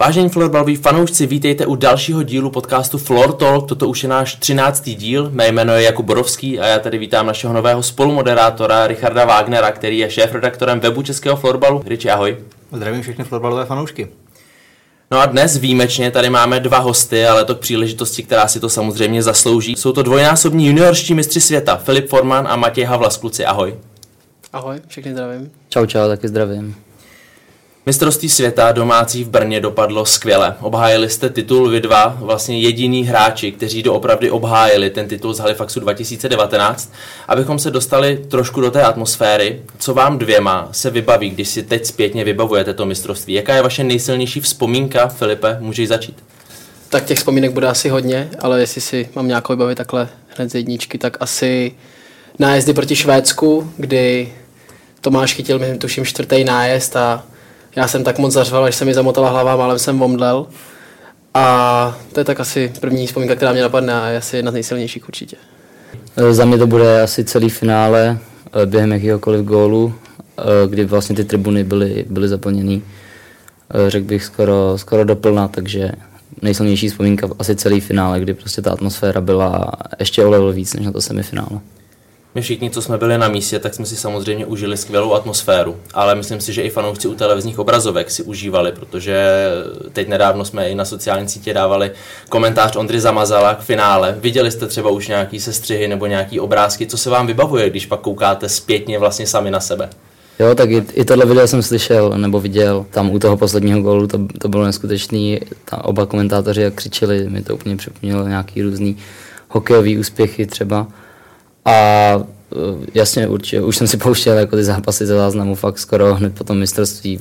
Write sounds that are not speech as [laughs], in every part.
Vážení florbaloví fanoušci, vítejte u dalšího dílu podcastu Floor Talk. Toto už je náš třináctý díl. Mé jméno je Jakub Borovský a já tady vítám našeho nového spolumoderátora Richarda Wagnera, který je šéf-redaktorem webu Českého florbalu. Riči, ahoj. Zdravím všechny florbalové fanoušky. No a dnes výjimečně tady máme dva hosty, ale to k příležitosti, která si to samozřejmě zaslouží. Jsou to dvojnásobní juniorští mistři světa, Filip Forman a Matěj Havlas. Kluci, ahoj. Ahoj, všechny zdravím. Čau, čau, taky zdravím. Mistrovství světa domácí v Brně dopadlo skvěle. Obhájili jste titul vy dva, vlastně jediný hráči, kteří doopravdy obhájili ten titul z Halifaxu 2019. Abychom se dostali trošku do té atmosféry, co vám dvěma se vybaví, když si teď zpětně vybavujete to mistrovství? Jaká je vaše nejsilnější vzpomínka, Filipe? Můžeš začít. Tak těch vzpomínek bude asi hodně, ale jestli si mám nějakou vybavit takhle hned z jedničky, tak asi nájezdy proti Švédsku, kdy Tomáš chytil, myslím, tuším, čtvrtý nájezd a já jsem tak moc zařval, že se mi zamotala hlava, málem jsem omdlel. A to je tak asi první vzpomínka, která mě napadne a je asi jedna z nejsilnějších určitě. E, za mě to bude asi celý finále e, během jakéhokoliv gólu, e, kdy vlastně ty tribuny byly, byly zaplněný. Řekl bych skoro, skoro doplna, takže nejsilnější vzpomínka asi celý finále, kdy prostě ta atmosféra byla ještě o level víc než na to semifinále. My všichni, co jsme byli na místě, tak jsme si samozřejmě užili skvělou atmosféru, ale myslím si, že i fanoušci u televizních obrazovek si užívali, protože teď nedávno jsme i na sociální sítě dávali komentář Ondry Zamazala k finále. Viděli jste třeba už nějaký sestřihy nebo nějaký obrázky, co se vám vybavuje, když pak koukáte zpětně vlastně sami na sebe? Jo, tak i, i tohle video jsem slyšel nebo viděl. Tam u toho posledního gólu to, to bylo neskutečný. Tam oba komentátoři jak křičeli, mi to úplně připomnělo nějaký různý hokejový úspěchy třeba. A e, jasně, určitě, už jsem si pouštěl jako ty zápasy ze záznamu fakt skoro hned po tom mistrovství.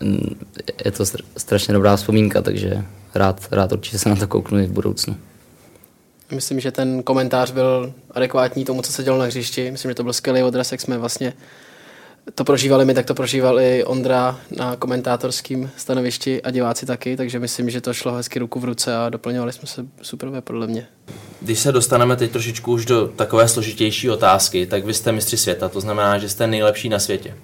Mm, je to strašně dobrá vzpomínka, takže rád, rád určitě se na to kouknu i v budoucnu. Myslím, že ten komentář byl adekvátní tomu, co se dělo na hřišti. Myslím, že to byl skvělý odraz, jak jsme vlastně to prožívali my, tak to prožívali Ondra na komentátorském stanovišti a diváci taky, takže myslím, že to šlo hezky ruku v ruce a doplňovali jsme se super podle mě. Když se dostaneme teď trošičku už do takové složitější otázky, tak vy jste mistři světa, to znamená, že jste nejlepší na světě.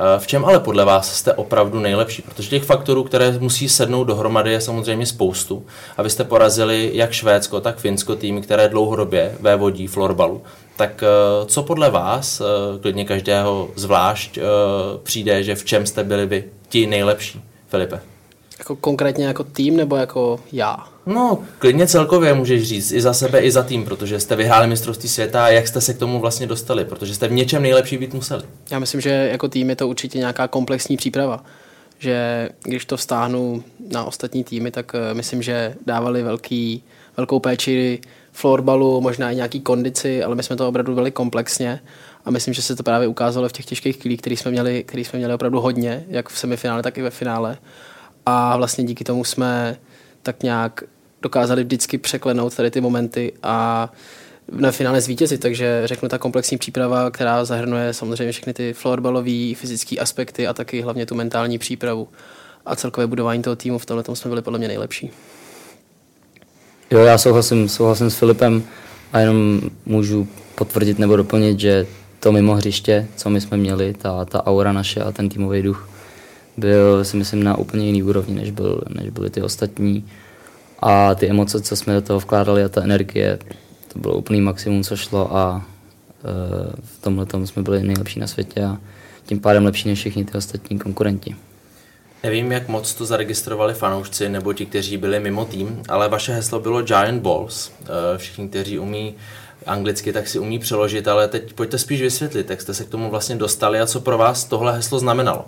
Eh, v čem ale podle vás jste opravdu nejlepší? Protože těch faktorů, které musí sednout dohromady, je samozřejmě spoustu. A vy jste porazili jak Švédsko, tak Finsko, týmy, které dlouhodobě vévodí florbalu. Tak eh, co podle vás, eh, klidně každého zvlášť, přijde, že v čem jste byli vy ti nejlepší, Filipe? Jako konkrétně jako tým nebo jako já? No, klidně celkově můžeš říct, i za sebe, i za tým, protože jste vyhráli mistrovství světa a jak jste se k tomu vlastně dostali, protože jste v něčem nejlepší být museli. Já myslím, že jako tým je to určitě nějaká komplexní příprava. Že když to vztáhnu na ostatní týmy, tak eh, myslím, že dávali velký, velkou péči florbalu, možná i nějaký kondici, ale my jsme to opravdu byli komplexně a myslím, že se to právě ukázalo v těch těžkých chvílích, které jsme měli, který jsme měli opravdu hodně, jak v semifinále, tak i ve finále. A vlastně díky tomu jsme tak nějak dokázali vždycky překlenout tady ty momenty a na finále zvítězit, takže řeknu ta komplexní příprava, která zahrnuje samozřejmě všechny ty florbalové, fyzické aspekty a taky hlavně tu mentální přípravu a celkové budování toho týmu, v tomhle tom jsme byli podle mě nejlepší. Jo, já souhlasím, souhlasím s Filipem a jenom můžu potvrdit nebo doplnit, že to mimo hřiště, co my jsme měli, ta, ta aura naše a ten týmový duch, byl si myslím na úplně jiný úrovni, než, byl, než byly ty ostatní a ty emoce, co jsme do toho vkládali a ta energie, to bylo úplný maximum, co šlo a e, v tomhle tom jsme byli nejlepší na světě a tím pádem lepší než všichni ty ostatní konkurenti. Nevím, jak moc to zaregistrovali fanoušci nebo ti, kteří byli mimo tým, ale vaše heslo bylo Giant Balls. E, všichni, kteří umí anglicky, tak si umí přeložit, ale teď pojďte spíš vysvětlit, jak jste se k tomu vlastně dostali a co pro vás tohle heslo znamenalo.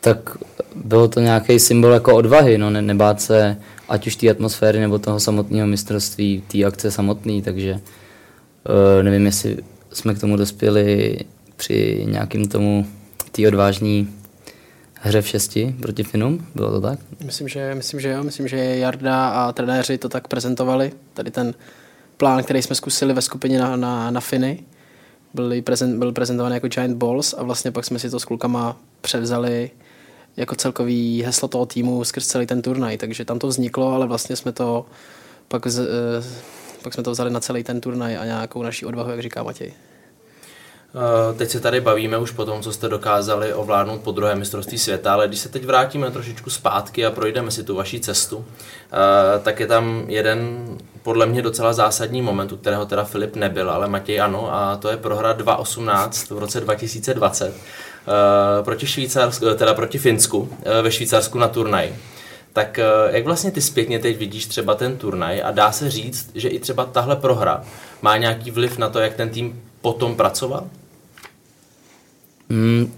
Tak bylo to nějaký symbol jako odvahy, no ne, nebát se ať už té atmosféry nebo toho samotného mistrovství, té akce samotné, takže uh, nevím, jestli jsme k tomu dospěli při nějakým tomu té odvážní hře v šesti proti Finům, bylo to tak? Myslím, že, myslím, že jo, myslím, že Jarda a trenéři to tak prezentovali, tady ten plán, který jsme zkusili ve skupině na, na, na Finy, byl, prezent, byl prezentovaný jako Giant Balls a vlastně pak jsme si to s klukama převzali jako celkový heslo toho týmu skrz celý ten turnaj, takže tam to vzniklo, ale vlastně jsme to pak, z, eh, pak jsme to vzali na celý ten turnaj a nějakou naší odvahu, jak říká Matěj. Teď se tady bavíme už po tom, co jste dokázali ovládnout po druhé mistrovství světa, ale když se teď vrátíme trošičku zpátky a projdeme si tu vaši cestu, tak je tam jeden podle mě docela zásadní moment, u kterého teda Filip nebyl, ale Matěj ano, a to je prohra 2.18 v roce 2020 proti Švýcarsku, teda proti Finsku ve Švýcarsku na turnaj. Tak jak vlastně ty zpětně teď vidíš třeba ten turnaj a dá se říct, že i třeba tahle prohra má nějaký vliv na to, jak ten tým potom pracoval? Mm,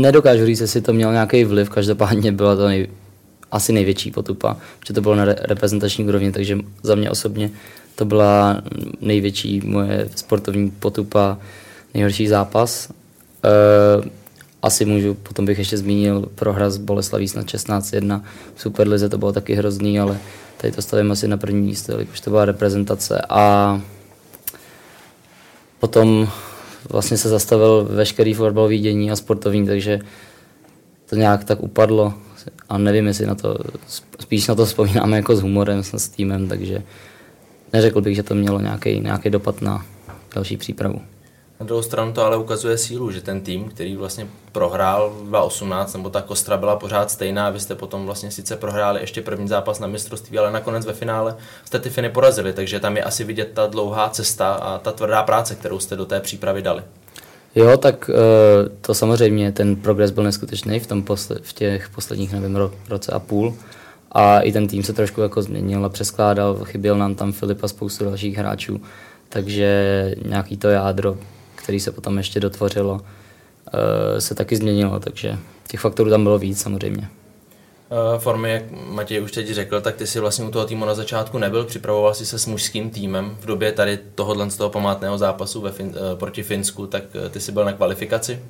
nedokážu říct, jestli to mělo nějaký vliv, každopádně byla to nej, asi největší potupa, protože to bylo na re- reprezentační úrovni, takže za mě osobně to byla největší moje sportovní potupa, nejhorší zápas. E, asi můžu, potom bych ještě zmínil prohra z Boleslaví na 16-1 v Superlize, to bylo taky hrozný, ale tady to stavím asi na první místo, už to byla reprezentace. A potom vlastně se zastavil veškerý fotbalový dění a sportovní, takže to nějak tak upadlo a nevím, jestli na to, spíš na to vzpomínáme jako s humorem, s týmem, takže neřekl bych, že to mělo nějaký, nějaký dopad na další přípravu. Na druhou stranu to ale ukazuje sílu, že ten tým, který vlastně prohrál 2-18, nebo ta kostra byla pořád stejná, vy jste potom vlastně sice prohráli ještě první zápas na mistrovství, ale nakonec ve finále jste ty Finy porazili, takže tam je asi vidět ta dlouhá cesta a ta tvrdá práce, kterou jste do té přípravy dali. Jo, tak eh, to samozřejmě, ten progres byl neskutečný v, tom posle, v těch posledních, nevím, ro, roce a půl. A i ten tým se trošku jako změnil a přeskládal, chyběl nám tam Filip a spoustu dalších hráčů, takže nějaký to jádro který se potom ještě dotvořilo, eh, se taky změnilo, takže těch faktorů tam bylo víc samozřejmě. Eh, formy, jak Matěj už teď řekl, tak ty si vlastně u toho týmu na začátku nebyl, připravoval si se s mužským týmem v době tady tohohle z toho památného zápasu ve fin, eh, proti Finsku, tak ty si byl na kvalifikaci.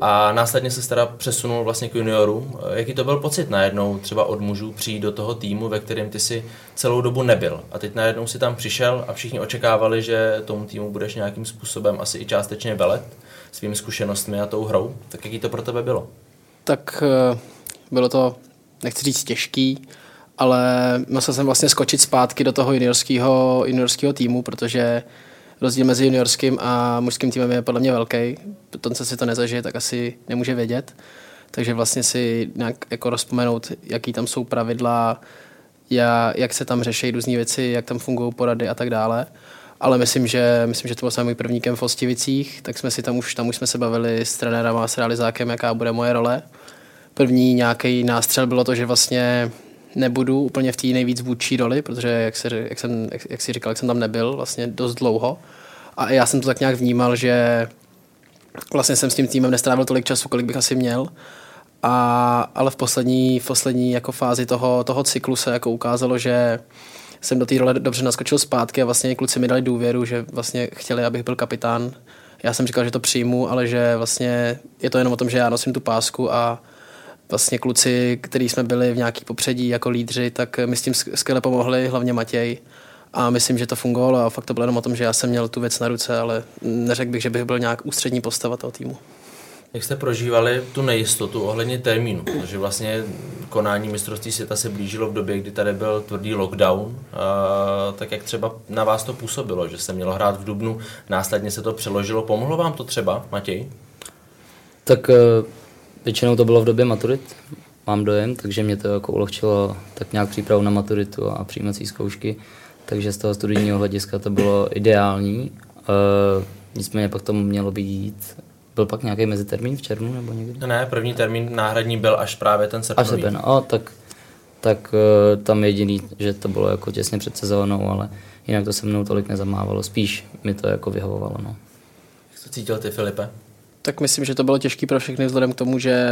A následně se teda přesunul vlastně k juniorům. Jaký to byl pocit najednou třeba od mužů přijít do toho týmu, ve kterém ty si celou dobu nebyl. A teď najednou si tam přišel a všichni očekávali, že tomu týmu budeš nějakým způsobem asi i částečně velet svými zkušenostmi a tou hrou. Tak jaký to pro tebe bylo? Tak eh, bylo to, nechci říct těžký, ale musel jsem vlastně skočit zpátky do toho juniorského, juniorského týmu, protože rozdíl mezi juniorským a mužským týmem je podle mě velký. Potom, co si to nezažije, tak asi nemůže vědět. Takže vlastně si nějak jako rozpomenout, jaký tam jsou pravidla, jak se tam řeší různé věci, jak tam fungují porady a tak dále. Ale myslím, že, myslím, že to byl můj první kem v Ostivicích, tak jsme si tam už, tam už jsme se bavili s trenérem a s realizákem, jaká bude moje role. První nějaký nástřel bylo to, že vlastně nebudu úplně v té nejvíc vůdčí roli, protože jak, se, jak, jsem, jak, jak si říkal, jak jsem tam nebyl vlastně dost dlouho. A já jsem to tak nějak vnímal, že vlastně jsem s tím týmem nestrávil tolik času, kolik bych asi měl. A, ale v poslední, v poslední jako fázi toho, toho cyklu se jako ukázalo, že jsem do té role dobře naskočil zpátky a vlastně kluci mi dali důvěru, že vlastně chtěli, abych byl kapitán. Já jsem říkal, že to přijmu, ale že vlastně je to jenom o tom, že já nosím tu pásku a vlastně kluci, kteří jsme byli v nějaký popředí jako lídři, tak mi s tím skvěle pomohli, hlavně Matěj. A myslím, že to fungovalo a fakt to bylo jenom o tom, že já jsem měl tu věc na ruce, ale neřekl bych, že bych byl nějak ústřední postava toho týmu. Jak jste prožívali tu nejistotu ohledně termínu? Protože vlastně konání mistrovství světa se blížilo v době, kdy tady byl tvrdý lockdown. A, tak jak třeba na vás to působilo, že se mělo hrát v Dubnu, následně se to přeložilo. Pomohlo vám to třeba, Matěj? Tak eh, Většinou to bylo v době maturit, mám dojem, takže mě to jako ulehčilo tak nějak přípravu na maturitu a přijímací zkoušky, takže z toho studijního hlediska to bylo ideální. E, nicméně pak to mělo být byl pak nějaký mezitermín v červnu nebo někdy? Ne, první termín náhradní byl až právě ten srpnový. Až srpen, o, tak, tak e, tam jediný, že to bylo jako těsně před sezónou, ale jinak to se mnou tolik nezamávalo. Spíš mi to jako vyhovovalo. No. Jak to cítil ty, Filipe? Tak myslím, že to bylo těžké pro všechny vzhledem k tomu, že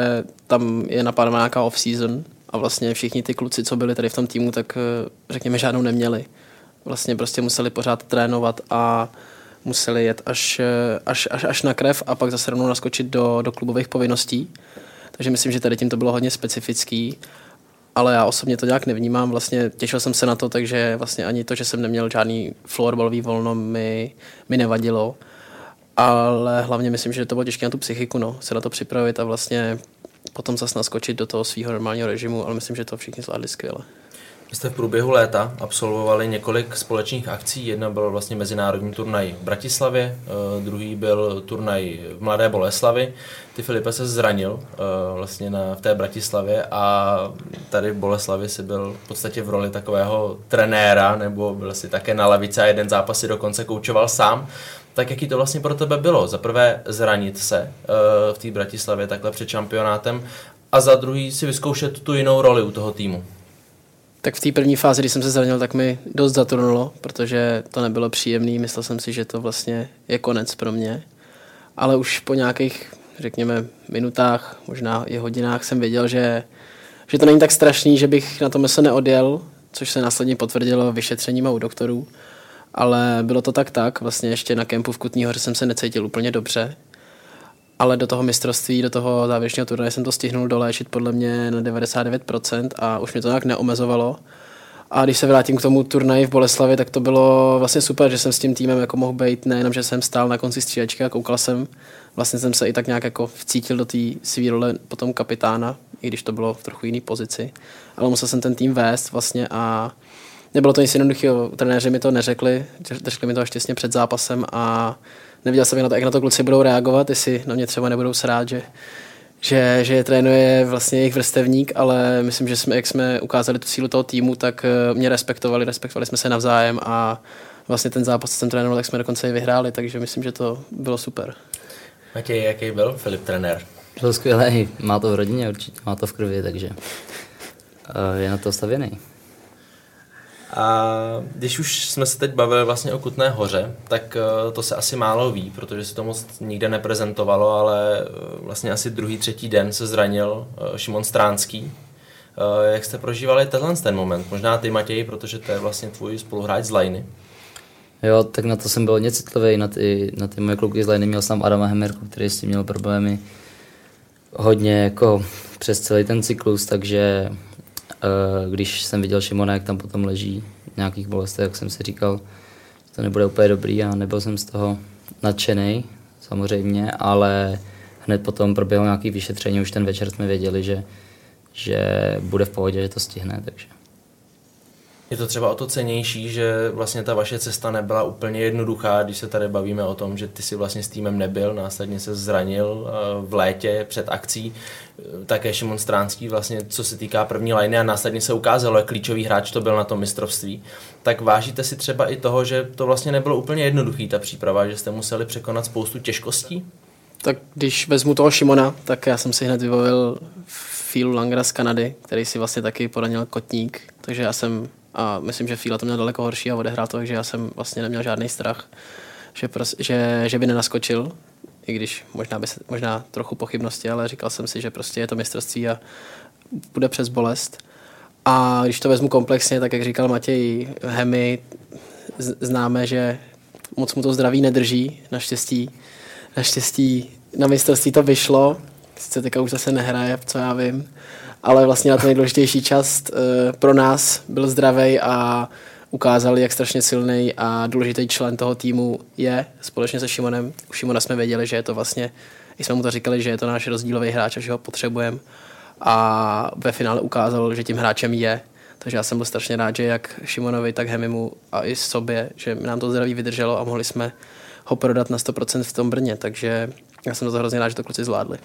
tam je napadena nějaká off-season a vlastně všichni ty kluci, co byli tady v tom týmu, tak eh, řekněme žádnou neměli. Vlastně prostě museli pořád trénovat a museli jet až, eh, až, až, až na krev a pak zase rovnou naskočit do, do klubových povinností. Takže myslím, že tady tím to bylo hodně specifický, ale já osobně to nějak nevnímám. Vlastně těšil jsem se na to, takže vlastně ani to, že jsem neměl žádný florbalový volno, mi, mi nevadilo ale hlavně myslím, že to bylo těžké na tu psychiku, no, se na to připravit a vlastně potom zase naskočit do toho svého normálního režimu, ale myslím, že to všichni zvládli skvěle. Vy jste v průběhu léta absolvovali několik společných akcí. Jedna byl vlastně mezinárodní turnaj v Bratislavě, eh, druhý byl turnaj v Mladé Boleslavi. Ty Filipe se zranil eh, vlastně na, v té Bratislavě a tady v Boleslavi si byl v podstatě v roli takového trenéra, nebo byl si také na lavici a jeden zápas si dokonce koučoval sám. Tak jaký to vlastně pro tebe bylo? Za prvé zranit se v té Bratislavě takhle před šampionátem a za druhý si vyzkoušet tu jinou roli u toho týmu. Tak v té první fázi, když jsem se zranil, tak mi dost zatrnulo, protože to nebylo příjemné. Myslel jsem si, že to vlastně je konec pro mě. Ale už po nějakých, řekněme, minutách, možná i hodinách jsem věděl, že, že to není tak strašný, že bych na to se neodjel, což se následně potvrdilo vyšetřením u doktorů. Ale bylo to tak tak, vlastně ještě na kempu v Kutní hoře jsem se necítil úplně dobře, ale do toho mistrovství, do toho závěrečného turnaje jsem to stihnul doléčit podle mě na 99% a už mě to nějak neomezovalo. A když se vrátím k tomu turnaji v Boleslavi, tak to bylo vlastně super, že jsem s tím týmem jako mohl být, nejenom, že jsem stál na konci střílečky a koukal jsem, vlastně jsem se i tak nějak jako vcítil do té svý role potom kapitána, i když to bylo v trochu jiný pozici. Ale musel jsem ten tým vést vlastně a nebylo to nic jednoduchého. Trenéři mi to neřekli, řekli mi to až těsně před zápasem a neviděl jsem, jak na to, jak na to kluci budou reagovat, jestli na mě třeba nebudou srát, že, že, že je trénuje vlastně jejich vrstevník, ale myslím, že jsme, jak jsme ukázali tu sílu toho týmu, tak eh, mě respektovali, respektovali jsme se navzájem a vlastně ten zápas, co jsem trénoval, tak jsme dokonce i vyhráli, takže myslím, že to bylo super. Matěj, jaký byl Filip trenér? Byl skvělý, má to v rodině určitě, má to v krvi, takže eh, je na to stavěný. A když už jsme se teď bavili vlastně o Kutné hoře, tak eh, to se asi málo ví, protože se to moc nikde neprezentovalo, ale eh, vlastně asi druhý, třetí den se zranil eh, Šimon Stránský. Jak jste prožívali tenhle ten moment? Možná ty, Matěj, protože to je vlastně tvůj spoluhráč z Lajny. Jo, tak na to jsem byl hodně citlivý, na ty, na ty moje kluky z Lajny. Měl jsem Adama Hemerku, který s tím měl problémy hodně jako přes celý ten cyklus, takže když jsem viděl Šimona, jak tam potom leží v nějakých bolestech, jak jsem si říkal, že to nebude úplně dobrý a nebyl jsem z toho nadšený, samozřejmě, ale hned potom proběhlo nějaké vyšetření, už ten večer jsme věděli, že, že bude v pohodě, že to stihne, takže je to třeba o to cenější, že vlastně ta vaše cesta nebyla úplně jednoduchá, když se tady bavíme o tom, že ty si vlastně s týmem nebyl, následně se zranil eh, v létě před akcí, také Šimon Stránský vlastně, co se týká první liny a následně se ukázalo, jak klíčový hráč to byl na tom mistrovství. Tak vážíte si třeba i toho, že to vlastně nebylo úplně jednoduchý ta příprava, že jste museli překonat spoustu těžkostí? Tak když vezmu toho Šimona, tak já jsem si hned vybavil Phil Langra z Kanady, který si vlastně taky poranil kotník, takže já jsem a myslím, že Fila to měl daleko horší a odehrál to, takže já jsem vlastně neměl žádný strach, že, pros, že, že by nenaskočil, i když možná, by se, možná trochu pochybnosti, ale říkal jsem si, že prostě je to mistrovství a bude přes bolest. A když to vezmu komplexně, tak jak říkal Matěj Hemy, známe, že moc mu to zdraví nedrží, naštěstí. Naštěstí na mistrovství to vyšlo, sice teďka už zase nehraje, co já vím, ale vlastně na ten nejdůležitější čas uh, pro nás byl zdravý a ukázal, jak strašně silný a důležitý člen toho týmu je společně se Šimonem. U Šimona jsme věděli, že je to vlastně, i jsme mu to říkali, že je to náš rozdílový hráč a že ho potřebujeme. A ve finále ukázal, že tím hráčem je. Takže já jsem byl strašně rád, že jak Šimonovi, tak Hemimu a i sobě, že nám to zdraví vydrželo a mohli jsme ho prodat na 100% v tom Brně. Takže já jsem to hrozně rád, že to kluci zvládli.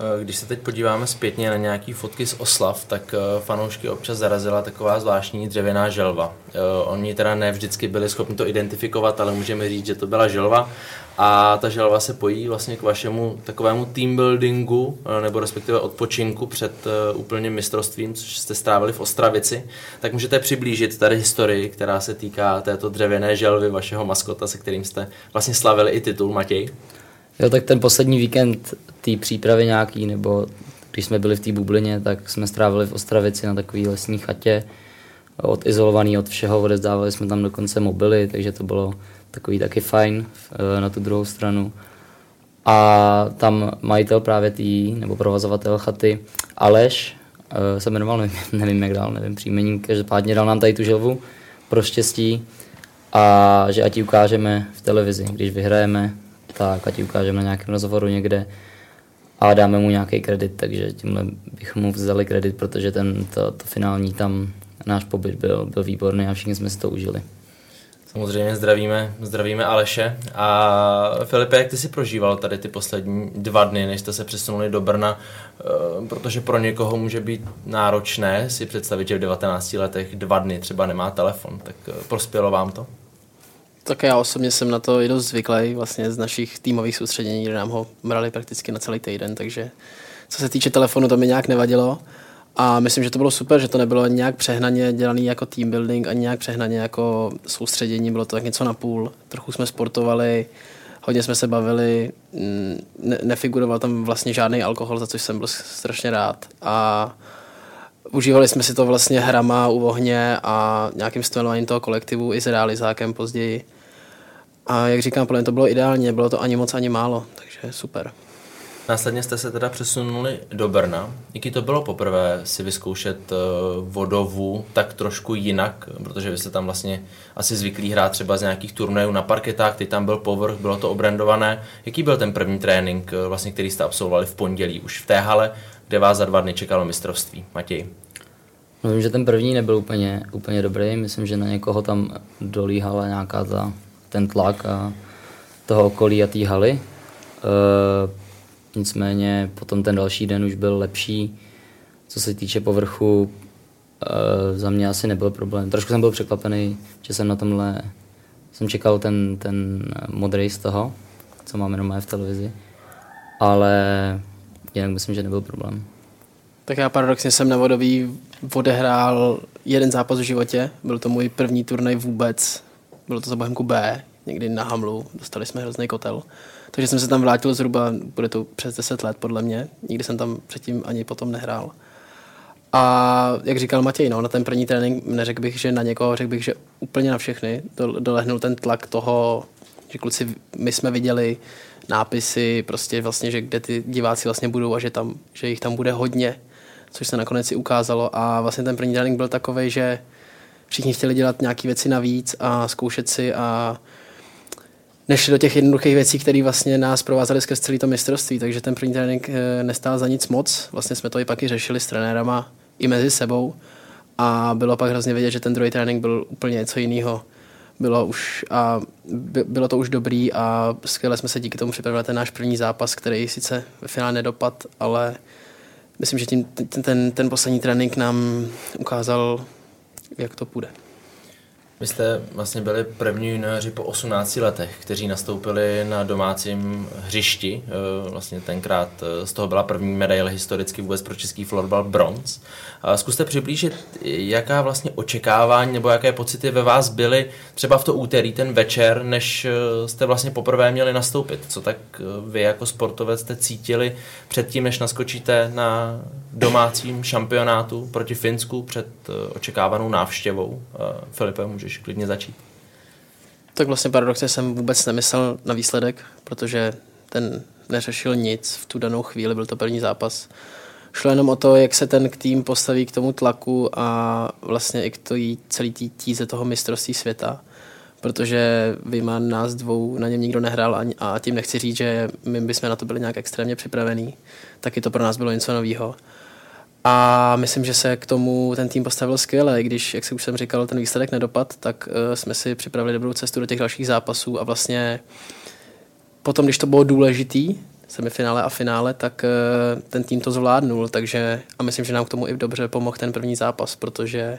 Eh, když se teď podíváme zpětně na nějaký fotky z oslav, tak eh, fanoušky občas zarazila taková zvláštní dřevěná želva. Eh, oni teda ne vždycky byli schopni to identifikovat, ale můžeme říct, že to byla želva. A ta želva se pojí vlastně k vašemu takovému team buildingu, nebo respektive odpočinku před úplným mistrovstvím, což jste strávili v Ostravici. Tak můžete přiblížit tady historii, která se týká této dřevěné želvy vašeho maskota, se kterým jste vlastně slavili i titul, Matěj. Jo, tak ten poslední víkend té přípravy nějaký, nebo když jsme byli v té bublině, tak jsme strávili v Ostravici na takové lesní chatě, odizolovaný od všeho, odezdávali jsme tam dokonce mobily, takže to bylo takový taky fajn eh, na tu druhou stranu. A tam majitel právě tý, nebo provozovatel chaty, Aleš, eh, se jmenoval, nevím, [laughs] nevím jak dál, nevím příjmení, každopádně dal nám tady tu želvu pro štěstí a že ať ji ukážeme v televizi, když vyhrajeme, tak ať ukážeme na nějakém rozhovoru někde a dáme mu nějaký kredit, takže tímhle bychom mu vzali kredit, protože ten, to, to finální tam náš pobyt byl, byl výborný a všichni jsme si to užili. Samozřejmě zdravíme, zdravíme Aleše. A Filipe, jak ty si prožíval tady ty poslední dva dny, než jste se přesunuli do Brna, e, protože pro někoho může být náročné si představit, že v 19 letech dva dny třeba nemá telefon, tak e, prospělo vám to? Tak já osobně jsem na to i dost zvyklý vlastně z našich týmových soustředění, kde nám ho brali prakticky na celý týden, takže co se týče telefonu, to mi nějak nevadilo. A myslím, že to bylo super, že to nebylo nějak přehnaně dělaný jako team building, ani nějak přehnaně jako soustředění, bylo to tak něco na půl. Trochu jsme sportovali, hodně jsme se bavili, mm, ne- nefiguroval tam vlastně žádný alkohol, za což jsem byl strašně rád. A užívali jsme si to vlastně hrama u ohně a nějakým stanováním toho kolektivu i s realizákem později. A jak říkám, podle mě to bylo ideálně, bylo to ani moc, ani málo, takže super. Následně jste se teda přesunuli do Brna. Jaký to bylo poprvé si vyzkoušet eh, vodovu tak trošku jinak, protože vy jste tam vlastně asi zvyklí hrát třeba z nějakých turnajů na parketách, ty tam byl povrch, bylo to obrandované. Jaký byl ten první trénink, eh, vlastně, který jste absolvovali v pondělí, už v té hale, kde vás za dva dny čekalo mistrovství? Matěj. Vím, že ten první nebyl úplně, úplně dobrý, myslím, že na někoho tam dolíhala nějaká ta, ten tlak a toho okolí a té haly. E, nicméně potom ten další den už byl lepší. Co se týče povrchu, e, za mě asi nebyl problém. Trošku jsem byl překvapený, že jsem na tomhle, jsem čekal ten, ten modrý z toho, co máme normálně v televizi, ale jinak myslím, že nebyl problém. Tak já paradoxně jsem na vodový odehrál jeden zápas v životě. Byl to můj první turnaj vůbec. Bylo to za Bohemku B, někdy na Hamlu. Dostali jsme hrozný kotel. Takže jsem se tam vrátil zhruba, bude to přes 10 let podle mě. Nikdy jsem tam předtím ani potom nehrál. A jak říkal Matěj, no, na ten první trénink neřekl bych, že na někoho, řekl bych, že úplně na všechny dolehnul ten tlak toho, že kluci, my jsme viděli nápisy, prostě vlastně, že kde ty diváci vlastně budou a že, tam, že jich tam bude hodně, což se nakonec i ukázalo. A vlastně ten první trénink byl takový, že všichni chtěli dělat nějaké věci navíc a zkoušet si a nešli do těch jednoduchých věcí, které vlastně nás provázely skrz celé to mistrovství, takže ten první trénink eh, nestál za nic moc. Vlastně jsme to i pak i řešili s trenérama i mezi sebou a bylo pak hrozně vidět, že ten druhý trénink byl úplně něco jiného. Bylo, už, a by, bylo to už dobrý a skvěle jsme se díky tomu připravili ten náš první zápas, který sice ve finále nedopad, ale myslím, že tím, ten, ten, ten poslední trénink nám ukázal, jak to půjde. Vy jste vlastně byli první junioři po 18 letech, kteří nastoupili na domácím hřišti. Eh, vlastně tenkrát eh, z toho byla první medaile historicky vůbec pro český florbal bronz. Zkuste přiblížit, jaká vlastně očekávání nebo jaké pocity ve vás byly třeba v to úterý, ten večer, než eh, jste vlastně poprvé měli nastoupit. Co tak vy jako sportovec jste cítili předtím, než naskočíte na domácím šampionátu proti Finsku před očekávanou návštěvou? Filipe, může můžeš klidně začít. Tak vlastně paradoxně jsem vůbec nemyslel na výsledek, protože ten neřešil nic v tu danou chvíli, byl to první zápas. Šlo jenom o to, jak se ten tým postaví k tomu tlaku a vlastně i k tý, celý tý tíze toho mistrovství světa. Protože vyjma nás dvou na něm nikdo nehrál a tím nechci říct, že my bychom na to byli nějak extrémně připravení. Taky to pro nás bylo něco nového. A myslím, že se k tomu ten tým postavil skvěle, když, jak si už jsem říkal, ten výsledek nedopad, tak uh, jsme si připravili dobrou cestu do těch dalších zápasů a vlastně potom, když to bylo důležitý, semifinále a finále, tak uh, ten tým to zvládnul, takže a myslím, že nám k tomu i dobře pomohl ten první zápas, protože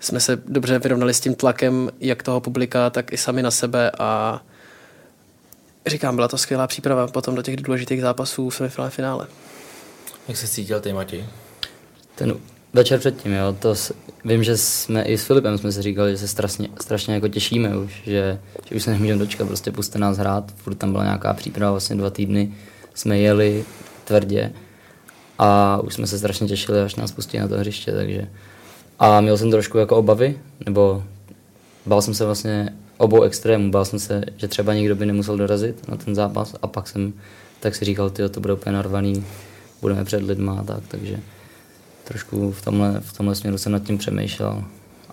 jsme se dobře vyrovnali s tím tlakem jak toho publika, tak i sami na sebe a říkám, byla to skvělá příprava potom do těch důležitých zápasů semifinále finále. Jak se cítil ty, Matěj? Ten večer předtím, jo, to s, vím, že jsme i s Filipem jsme si říkali, že se strašně, strašně jako těšíme už, že, že už se nemůžeme dočkat, prostě puste nás hrát, furt tam byla nějaká příprava, vlastně dva týdny jsme jeli tvrdě a už jsme se strašně těšili, až nás pustí na to hřiště, takže a měl jsem trošku jako obavy, nebo bál jsem se vlastně obou extrémů, bál jsem se, že třeba někdo by nemusel dorazit na ten zápas a pak jsem tak si říkal, ty to bude úplně narvaný, budeme před lidma a tak, takže trošku v tomhle, v tomhle směru jsem nad tím přemýšlel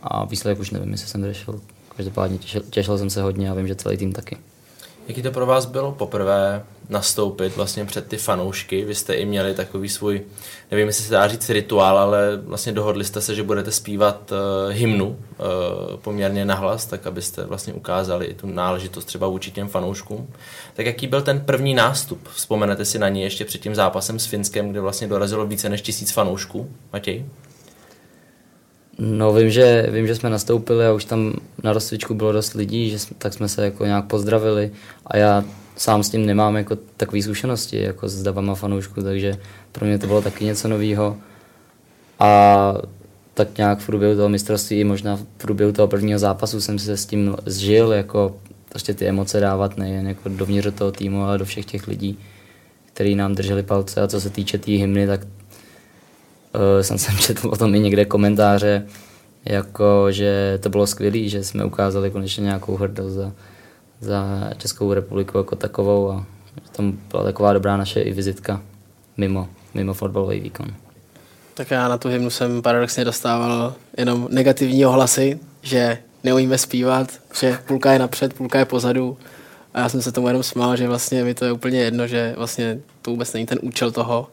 a výsledek už nevím, jestli jsem řešil. Každopádně těšil, těšil jsem se hodně a vím, že celý tým taky. Jaký to pro vás bylo poprvé nastoupit vlastně před ty fanoušky? Vy jste i měli takový svůj, nevím, jestli se dá říct rituál, ale vlastně dohodli jste se, že budete zpívat uh, hymnu uh, poměrně nahlas, tak abyste vlastně ukázali i tu náležitost třeba vůči těm fanouškům. Tak jaký byl ten první nástup? Vzpomenete si na něj ještě před tím zápasem s Finskem, kde vlastně dorazilo více než tisíc fanoušků? Matěj? No vím že, vím, že jsme nastoupili a už tam na rozcvičku bylo dost lidí, že jsme, tak jsme se jako nějak pozdravili a já sám s tím nemám jako takové zkušenosti jako s davama fanoušků, takže pro mě to bylo taky něco nového. A tak nějak v průběhu toho mistrovství možná v průběhu toho prvního zápasu jsem se s tím zžil, jako prostě ty emoce dávat nejen jako dovnitř toho týmu, ale do všech těch lidí, kteří nám drželi palce. A co se týče té tý hymny, tak uh, jsem sem [laughs] četl o tom i někde komentáře, jako, že to bylo skvělé, že jsme ukázali konečně nějakou hrdost za, za Českou republiku jako takovou a tam byla taková dobrá naše i vizitka mimo, mimo fotbalový výkon. Tak já na tu hymnu jsem paradoxně dostával jenom negativní ohlasy, že neumíme zpívat, že půlka je napřed, půlka je pozadu. A já jsem se tomu jenom smál, že vlastně mi to je úplně jedno, že vlastně to vůbec není ten účel toho.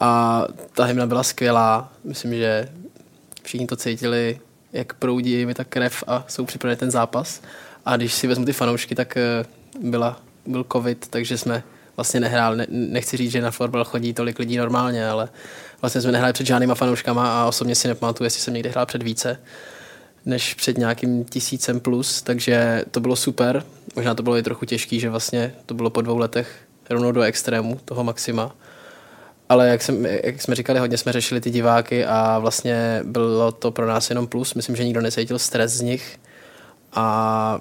A ta hymna byla skvělá. Myslím, že všichni to cítili, jak proudí mi ta krev a jsou připraveni ten zápas. A když si vezmu ty fanoušky, tak eh, byla, byl covid, takže jsme vlastně nehráli. Ne, nechci říct, že na fotbal chodí tolik lidí normálně, ale vlastně jsme nehráli před žádnýma fanouškama a osobně si nepamatuju, jestli jsem někdy hrál před více než před nějakým tisícem plus, takže to bylo super. Možná to bylo i trochu těžký, že vlastně to bylo po dvou letech rovnou do extrému toho maxima. Ale jak, jsem, jak jsme říkali, hodně jsme řešili ty diváky a vlastně bylo to pro nás jenom plus. Myslím, že nikdo necítil stres z nich. A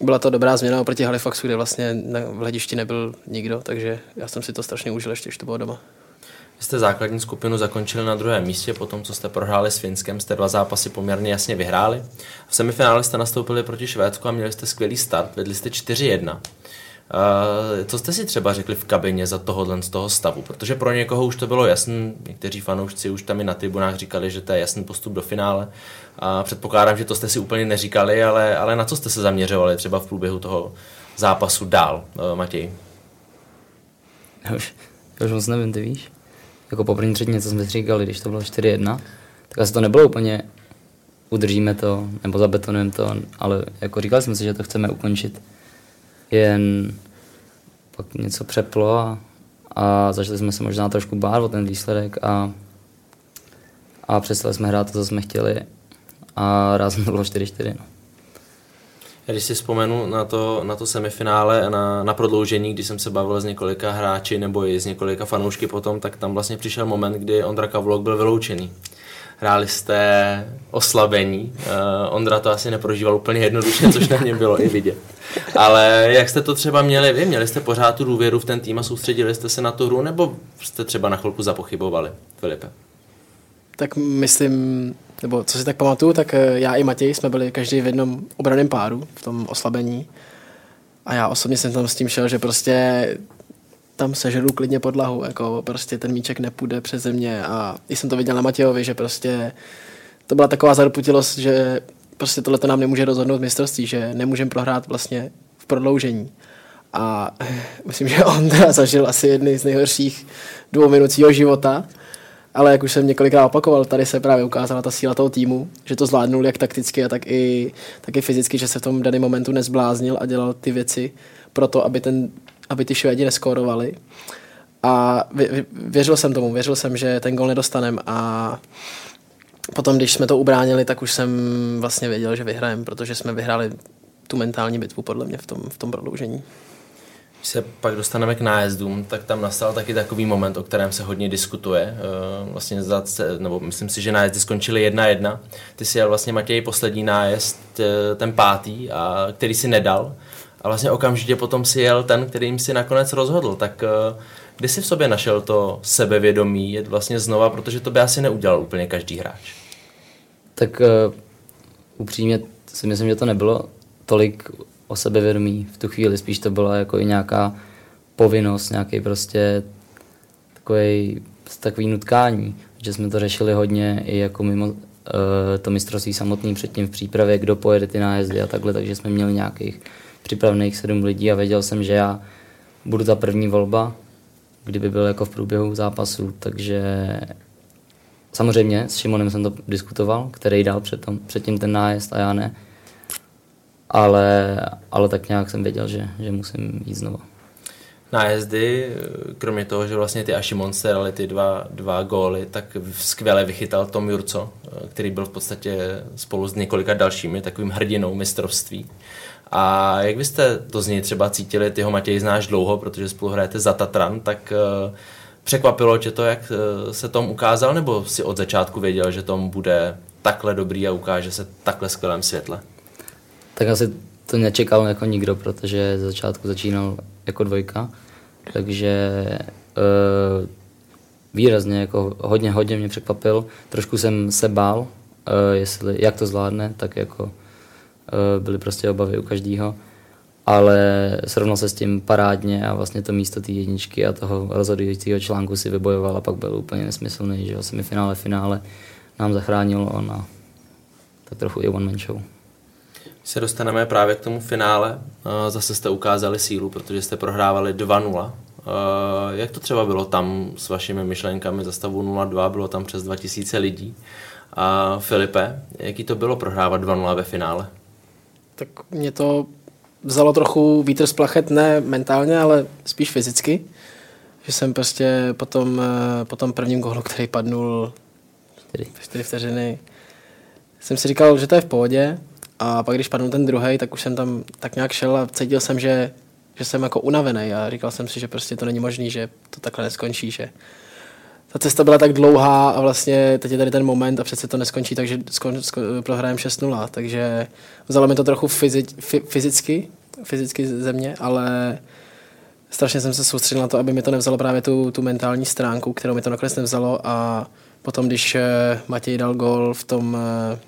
byla to dobrá změna oproti Halifaxu, kde vlastně na, v hledišti nebyl nikdo, takže já jsem si to strašně užil, ještě když to bylo doma. Vy jste základní skupinu zakončili na druhém místě, potom co jste prohráli s Finskem, jste dva zápasy poměrně jasně vyhráli. V semifinále jste nastoupili proti Švédsku a měli jste skvělý start, vedli jste 4-1. Uh, co jste si třeba řekli v kabině za tohohle z toho stavu? Protože pro někoho už to bylo jasné, někteří fanoušci už tam i na tribunách říkali, že to je jasný postup do finále. A předpokládám, že to jste si úplně neříkali, ale, ale na co jste se zaměřovali třeba v průběhu toho zápasu dál, uh, Matěj? Já už, já už moc nevím, ty víš? Jako po první třetině, co jsme říkali, když to bylo 4-1, tak asi to nebylo úplně udržíme to, nebo zabetonujeme to, ale jako říkali jsme si, že to chceme ukončit. Jen pak něco přeplo a, a začali jsme se možná trošku bát o ten výsledek a, a přestali jsme hrát to, co jsme chtěli a rázem to bylo 4-4. No. Když si vzpomenu na to, na to semifinále a na, na prodloužení, když jsem se bavil s několika hráči nebo i s několika fanoušky potom, tak tam vlastně přišel moment, kdy Ondra Kavlok byl vyloučený. Hráli jste oslabení. Uh, Ondra to asi neprožíval úplně jednoduše, což na něm bylo i vidět. Ale jak jste to třeba měli vy? Měli jste pořád tu důvěru v ten tým a soustředili jste se na tu hru, nebo jste třeba na chvilku zapochybovali, Filipe? Tak myslím, nebo co si tak pamatuju, tak eh, já i Matěj jsme byli každý v jednom obraném páru v tom oslabení. A já osobně jsem tam s tím šel, že prostě tam sežeru klidně podlahu, jako prostě ten míček nepůjde přes země a i jsem to viděl na Matějovi, že prostě to byla taková zarputilost, že prostě tohle nám nemůže rozhodnout mistrovství, že nemůžeme prohrát vlastně v prodloužení. A myslím, že on teda zažil asi jedny z nejhorších dvou minut svého života, ale jak už jsem několikrát opakoval, tady se právě ukázala ta síla toho týmu, že to zvládnul jak takticky, tak i, tak i fyzicky, že se v tom daném momentu nezbláznil a dělal ty věci pro to, aby, ten, aby ty Švédi neskórovali. A věřil jsem tomu, věřil jsem, že ten gol nedostanem a potom, když jsme to ubránili, tak už jsem vlastně věděl, že vyhrajeme, protože jsme vyhráli tu mentální bitvu podle mě v tom, v tom prodloužení. Když se pak dostaneme k nájezdům, tak tam nastal taky takový moment, o kterém se hodně diskutuje. Eh, vlastně za, nebo myslím si, že nájezdy skončily jedna jedna. Ty si jel vlastně Matěj poslední nájezd, eh, ten pátý, a který si nedal. A vlastně okamžitě potom si jel ten, kterým si nakonec rozhodl. Tak eh, kdy jsi v sobě našel to sebevědomí jet vlastně znova, protože to by asi neudělal úplně každý hráč. Tak uh, upřímně si myslím, že to nebylo tolik o sebevědomí v tu chvíli, spíš to byla jako i nějaká povinnost, nějaký prostě takový, takový nutkání, že jsme to řešili hodně i jako mimo uh, to mistrovství samotný předtím v přípravě, kdo pojede ty nájezdy a takhle, takže jsme měli nějakých připravených sedm lidí a věděl jsem, že já budu ta první volba, kdyby byl jako v průběhu zápasu, takže samozřejmě s Šimonem jsem to diskutoval, který dal před tom, předtím ten nájezd a já ne. Ale, ale tak nějak jsem věděl, že, že musím jít znovu nájezdy, kromě toho, že vlastně ty Aši se dali ty dva, dva góly, tak skvěle vychytal Tom Jurco, který byl v podstatě spolu s několika dalšími takovým hrdinou mistrovství. A jak byste to z něj třeba cítili, ty ho Matěj znáš dlouho, protože spolu hrajete za Tatran, tak eh, překvapilo tě to, jak eh, se Tom ukázal, nebo si od začátku věděl, že Tom bude takhle dobrý a ukáže se takhle skvělém světle? Tak asi to nečekal jako nikdo, protože z začátku začínal jako dvojka, takže uh, výrazně, jako hodně, hodně mě překvapil. Trošku jsem se bál, uh, jestli, jak to zvládne, tak jako byly prostě obavy u každého. Ale srovnal se s tím parádně a vlastně to místo té jedničky a toho rozhodujícího článku si vybojoval a pak byl úplně nesmyslný, že mi finále finále nám zachránil on a tak trochu i one man show se dostaneme právě k tomu finále. Zase jste ukázali sílu, protože jste prohrávali 2-0. Jak to třeba bylo tam s vašimi myšlenkami za stavu 0-2? Bylo tam přes 2000 lidí. A Filipe, jaký to bylo prohrávat 2-0 ve finále? Tak mě to vzalo trochu vítr z plachet, ne mentálně, ale spíš fyzicky. Že jsem prostě po tom, eh, po tom prvním gólu, který padnul 4 vteřiny, jsem si říkal, že to je v pohodě, a pak, když padl ten druhý, tak už jsem tam tak nějak šel a cítil jsem, že, že jsem jako unavený a říkal jsem si, že prostě to není možný, že to takhle neskončí, že ta cesta byla tak dlouhá a vlastně teď je tady ten moment a přece to neskončí, takže skon, skon, prohrajeme 6-0, takže vzalo mi to trochu fyzi, fyzicky, fyzicky ze mě, ale strašně jsem se soustředil na to, aby mi to nevzalo právě tu, tu mentální stránku, kterou mi to nakonec nevzalo a potom, když eh, Matěj dal gol v tom eh,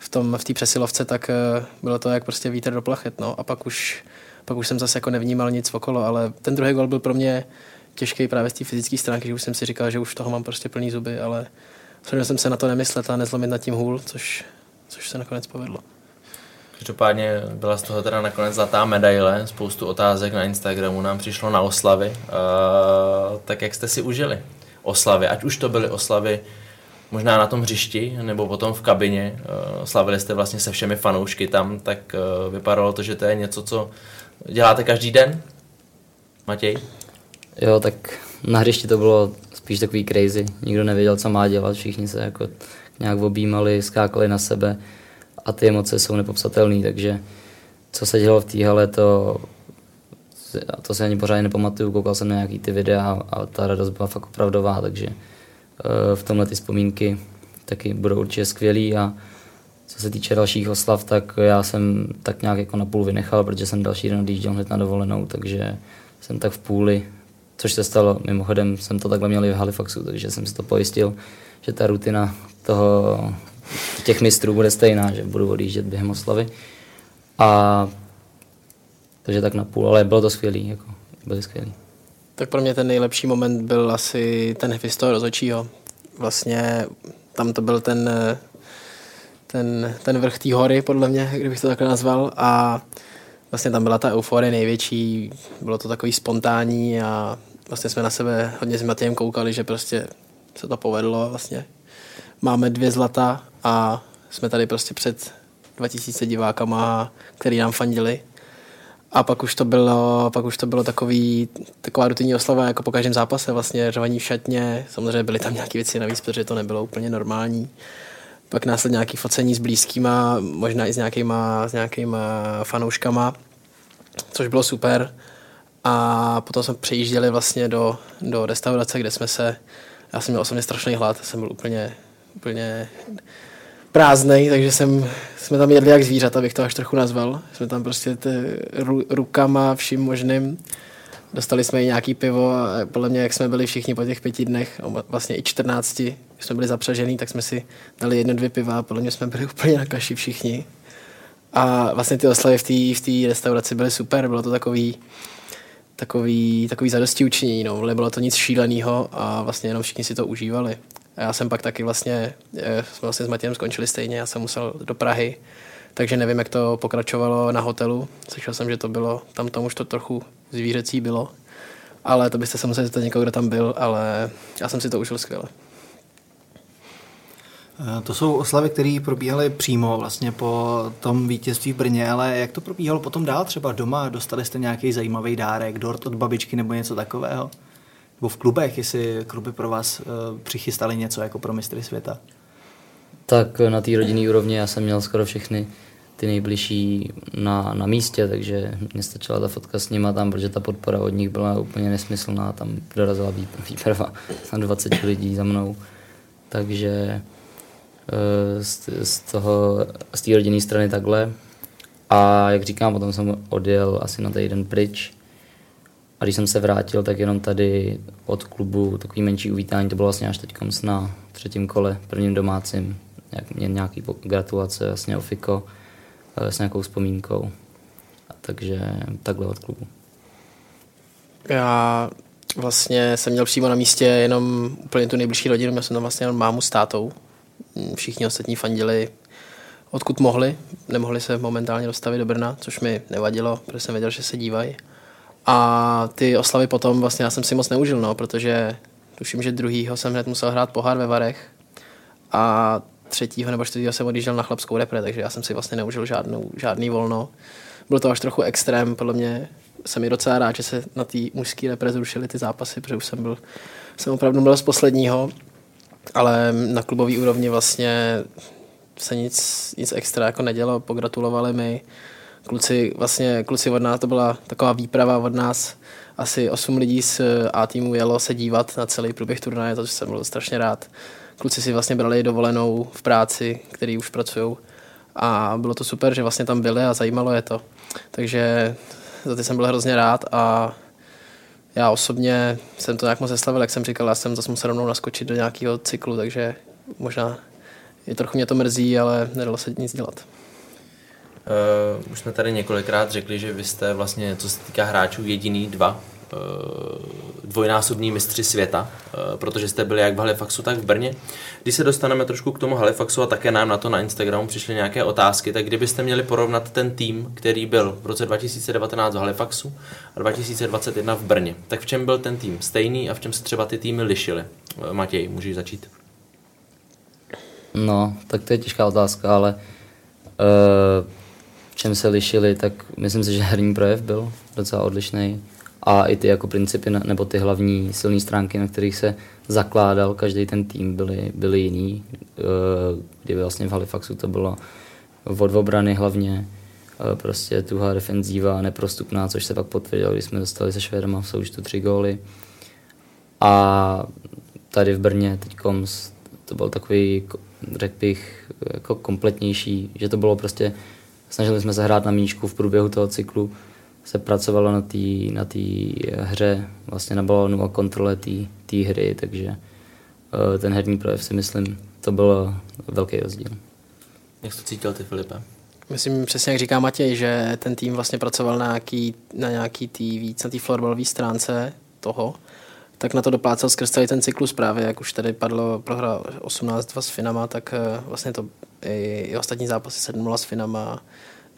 v tom v přesilovce, tak eh, bylo to jak prostě vítr do plachet, no. A pak už, pak už jsem zase jako nevnímal nic okolo, ale ten druhý gol byl pro mě těžký právě z té fyzické stránky, že už jsem si říkal, že už toho mám prostě plný zuby, ale snažil jsem se na to nemyslet a nezlomit nad tím hůl, což, což se nakonec povedlo. Každopádně byla z toho teda nakonec zlatá medaile, spoustu otázek na Instagramu nám přišlo na oslavy. Uh, tak jak jste si užili oslavy? Ať už to byly oslavy možná na tom hřišti nebo potom v kabině. Eh, slavili jste vlastně se všemi fanoušky tam, tak eh, vypadalo to, že to je něco, co děláte každý den? Matěj? Jo, tak na hřišti to bylo spíš takový crazy. Nikdo nevěděl, co má dělat, všichni se jako nějak objímali, skákali na sebe a ty emoce jsou nepopsatelné, takže co se dělo v té hale, to, to se ani pořádně nepamatuju, koukal jsem na nějaký ty videa a ta radost byla fakt opravdová, takže Eh, v tomhle ty vzpomínky taky budou určitě skvělý. A co se týče dalších oslav, tak já jsem tak nějak jako na půl vynechal, protože jsem další den odjížděl hned na dovolenou, takže jsem tak v půli, což se stalo, mimochodem jsem to takhle měl i v Halifaxu, takže jsem si to pojistil, že ta rutina toho, těch mistrů bude stejná, že budu odjíždět během oslavy. A takže tak na půl, ale bylo to skvělý, jako, byli skvělý. Tak pro mě ten nejlepší moment byl asi ten hvěz toho rozhodčího. Vlastně tam to byl ten, ten, ten vrch té hory, podle mě, kdybych to takhle nazval. A vlastně tam byla ta euforie největší, bylo to takový spontánní a vlastně jsme na sebe hodně s Matějem koukali, že prostě se to povedlo vlastně. Máme dvě zlata a jsme tady prostě před 2000 divákama, který nám fandili a pak už to bylo, pak už to bylo takový, taková rutinní oslava jako po každém zápase, vlastně řvaní v šatně, samozřejmě byly tam nějaké věci navíc, protože to nebylo úplně normální. Pak následně nějaký focení s blízkýma, možná i s nějakýma, s nějakýma fanouškama, což bylo super. A potom jsme přejížděli vlastně do, do restaurace, kde jsme se, já jsem měl osobně strašný hlad, jsem byl úplně, úplně prázdnej, takže jsem, jsme tam jedli jak zvířata, abych to až trochu nazval. Jsme tam prostě ty ru, rukama vším možným. Dostali jsme i nějaký pivo a podle mě, jak jsme byli všichni po těch pěti dnech, vlastně i čtrnácti, jsme byli zapřažený, tak jsme si dali jedno, dvě piva a podle mě jsme byli [laughs] úplně na kaši všichni. A vlastně ty oslavy v té v restauraci byly super, bylo to takový, takový, takový zadosti učinění, no. nebylo to nic šíleného a vlastně jenom všichni si to užívali. A já jsem pak taky vlastně, eh, jsme vlastně s Matějem skončili stejně, já jsem musel do Prahy, takže nevím, jak to pokračovalo na hotelu. Slyšel jsem, že to bylo, tam tam už to trochu zvířecí bylo, ale to byste se museli zeptat někoho, kdo tam byl, ale já jsem si to užil skvěle. Eh, to jsou oslavy, které probíhaly přímo vlastně po tom vítězství v Brně, ale jak to probíhalo potom dál třeba doma? Dostali jste nějaký zajímavý dárek, dort od babičky nebo něco takového? Nebo v klubech, jestli kluby pro vás uh, přichystali něco jako pro mistry světa? Tak na té rodinné úrovni já jsem měl skoro všechny ty nejbližší na, na místě, takže mě stačila ta fotka s nima tam, protože ta podpora od nich byla úplně nesmyslná, tam dorazila výprava na 20 lidí za mnou. Takže Eh, z, z toho, z té rodinné strany takhle. A jak říkám, potom jsem odjel asi na týden pryč. A když jsem se vrátil, tak jenom tady od klubu takový menší uvítání, to bylo vlastně až teď na třetím kole, prvním domácím. Jak, mě nějaký gratulace vlastně o Fiko eh, s nějakou vzpomínkou. A takže takhle od klubu. Já vlastně jsem měl přímo na místě jenom úplně tu nejbližší rodinu, měl jsem tam vlastně jenom mámu s tátou, všichni ostatní fandili odkud mohli. Nemohli se momentálně dostavit do Brna, což mi nevadilo, protože jsem věděl, že se dívají. A ty oslavy potom vlastně já jsem si moc neužil, no, protože tuším, že druhýho jsem hned musel hrát pohár ve Varech a třetího nebo čtvrtýho jsem odjížděl na chlapskou repre, takže já jsem si vlastně neužil žádnou, žádný volno. Bylo to až trochu extrém, podle mě jsem i docela rád, že se na té mužské repre zrušily ty zápasy, protože už jsem byl, jsem opravdu byl z posledního ale na klubové úrovni vlastně se nic, nic extra jako nedělo, pogratulovali mi. Kluci, vlastně, kluci od nás, to byla taková výprava od nás, asi 8 lidí z A týmu jelo se dívat na celý průběh turnaje, to jsem byl strašně rád. Kluci si vlastně brali dovolenou v práci, který už pracují a bylo to super, že vlastně tam byli a zajímalo je to. Takže za ty jsem byl hrozně rád a já osobně jsem to nějak moc neslavil, jak jsem říkal, já jsem zase musel rovnou naskočit do nějakého cyklu, takže možná je trochu mě to mrzí, ale nedalo se nic dělat. Uh, už jsme tady několikrát řekli, že vy jste vlastně, co se týká hráčů, jediný dva dvojnásobní mistři světa, eh, protože jste byli jak v Halifaxu, tak v Brně. Když se dostaneme trošku k tomu Halifaxu a také nám na to na Instagramu přišly nějaké otázky, tak kdybyste měli porovnat ten tým, který byl v roce 2019 v Halifaxu a 2021 v Brně, tak v čem byl ten tým stejný a v čem se třeba ty týmy lišily? Eh, Matěj, můžeš začít. No, tak to je těžká otázka, ale uh, v čem se lišili, tak myslím si, že herní projev byl docela odlišný a i ty jako principy nebo ty hlavní silné stránky, na kterých se zakládal každý ten tým, byly, byly jiný. Eh, kdyby vlastně v Halifaxu to bylo od obrany hlavně, eh, prostě tuhá defenzíva neprostupná, což se pak potvrdilo, když jsme dostali se Švédama v součtu tři góly. A tady v Brně teď to byl takový, řekl bych, jako kompletnější, že to bylo prostě, snažili jsme se hrát na míčku v průběhu toho cyklu, se pracovalo na té na tý hře, vlastně na balonu a kontrole té hry, takže uh, ten herní projev si myslím, to byl velký rozdíl. Jak jsi to cítil ty, Filipe? Myslím přesně, jak říká Matěj, že ten tým vlastně pracoval na nějaký, na nějaký tý, víc na té florbalové stránce toho, tak na to doplácel skrz celý ten cyklus právě, jak už tady padlo prohra 18-2 s Finama, tak eh, vlastně to i, i ostatní zápasy 7 s Finama,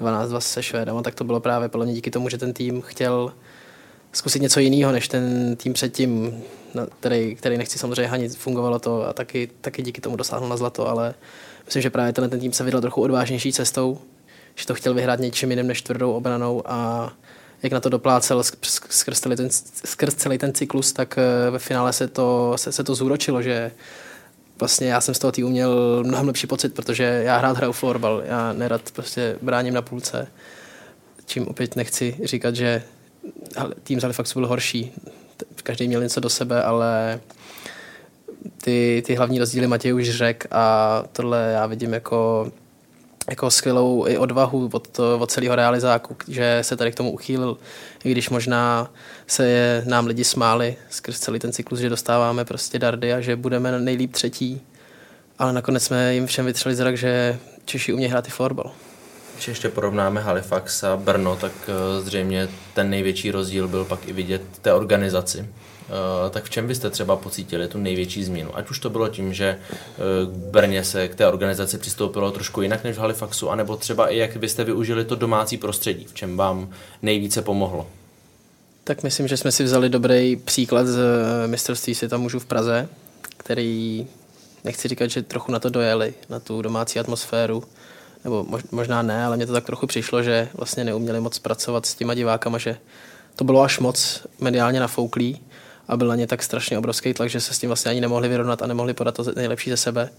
12-2 se Švédama, tak to bylo právě podle mě díky tomu, že ten tým chtěl zkusit něco jiného, než ten tým předtím, který, který nechci samozřejmě hanit, fungovalo to a taky, taky díky tomu dosáhnul na zlato, ale myslím, že právě ten, ten tým se vydal trochu odvážnější cestou, že to chtěl vyhrát něčím jiným než tvrdou obranou a jak na to doplácel skrz celý ten, skrz celý ten cyklus, tak eh, ve finále se to, se, se to zúročilo, že vlastně já jsem z toho týmu měl mnohem lepší pocit, protože já rád hraju florbal, já nerad prostě bráním na půlce, čím opět nechci říkat, že tým z Halifaxu byl horší. Každý měl něco do sebe, ale ty, ty hlavní rozdíly Matěj už řekl a tohle já vidím jako jako skvělou i odvahu od, to, od celého realizáku, že se tady k tomu uchýlil, i když možná se je, nám lidi smáli skrz celý ten cyklus, že dostáváme prostě dardy a že budeme nejlíp třetí, ale nakonec jsme jim všem vytřeli zrak, že Češi umějí hrát i florbal. Když ještě porovnáme Halifax a Brno, tak uh, zřejmě ten největší rozdíl byl pak i vidět té organizaci. Uh, tak v čem byste třeba pocítili tu největší změnu? Ať už to bylo tím, že uh, v Brně se k té organizaci přistoupilo trošku jinak než v Halifaxu, anebo třeba i jak byste využili to domácí prostředí, v čem vám nejvíce pomohlo? Tak myslím, že jsme si vzali dobrý příklad z mistrovství světa mužů v Praze, který, nechci říkat, že trochu na to dojeli, na tu domácí atmosféru, nebo možná ne, ale mně to tak trochu přišlo, že vlastně neuměli moc pracovat s těma divákama, že to bylo až moc mediálně nafouklý a byl na ně tak strašně obrovský tlak, že se s tím vlastně ani nemohli vyrovnat a nemohli podat to nejlepší ze sebe.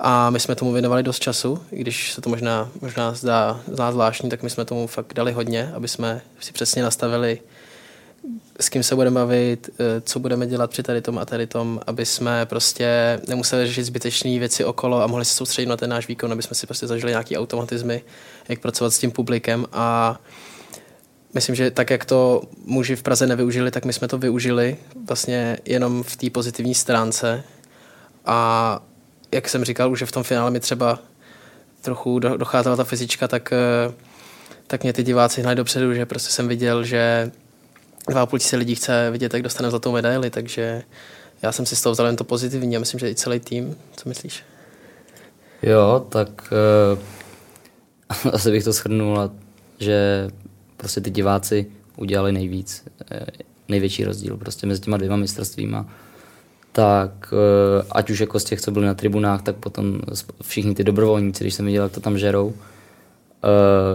A my jsme tomu věnovali dost času, i když se to možná, možná zdá, zdá zvláštní, tak my jsme tomu fakt dali hodně, aby jsme si přesně nastavili s kým se budeme bavit, eh, co budeme dělat při tady tom a tady tom, aby jsme prostě nemuseli řešit zbytečné věci okolo a mohli se soustředit na ten náš výkon, aby jsme si prostě zažili nějaký automatizmy, jak pracovat s tím publikem a myslím, že tak, jak to muži v Praze nevyužili, tak my jsme to využili vlastně jenom v té pozitivní stránce a jak jsem říkal, už v tom finále mi třeba trochu docházela ta fyzička, tak, eh, tak mě ty diváci hnali dopředu, že prostě jsem viděl, že dva půl tisíce lidí chce vidět, jak dostane zlatou medaili, takže já jsem si z toho vzal jen to pozitivní a myslím, že i celý tým. Co myslíš? Jo, tak uh, [laughs] asi bych to shrnul, že prostě ty diváci udělali nejvíc, uh, největší rozdíl prostě mezi těma dvěma mistrovstvíma. Tak uh, ať už jako z těch, co byli na tribunách, tak potom všichni ty dobrovolníci, když jsem viděl, jak to tam žerou, uh,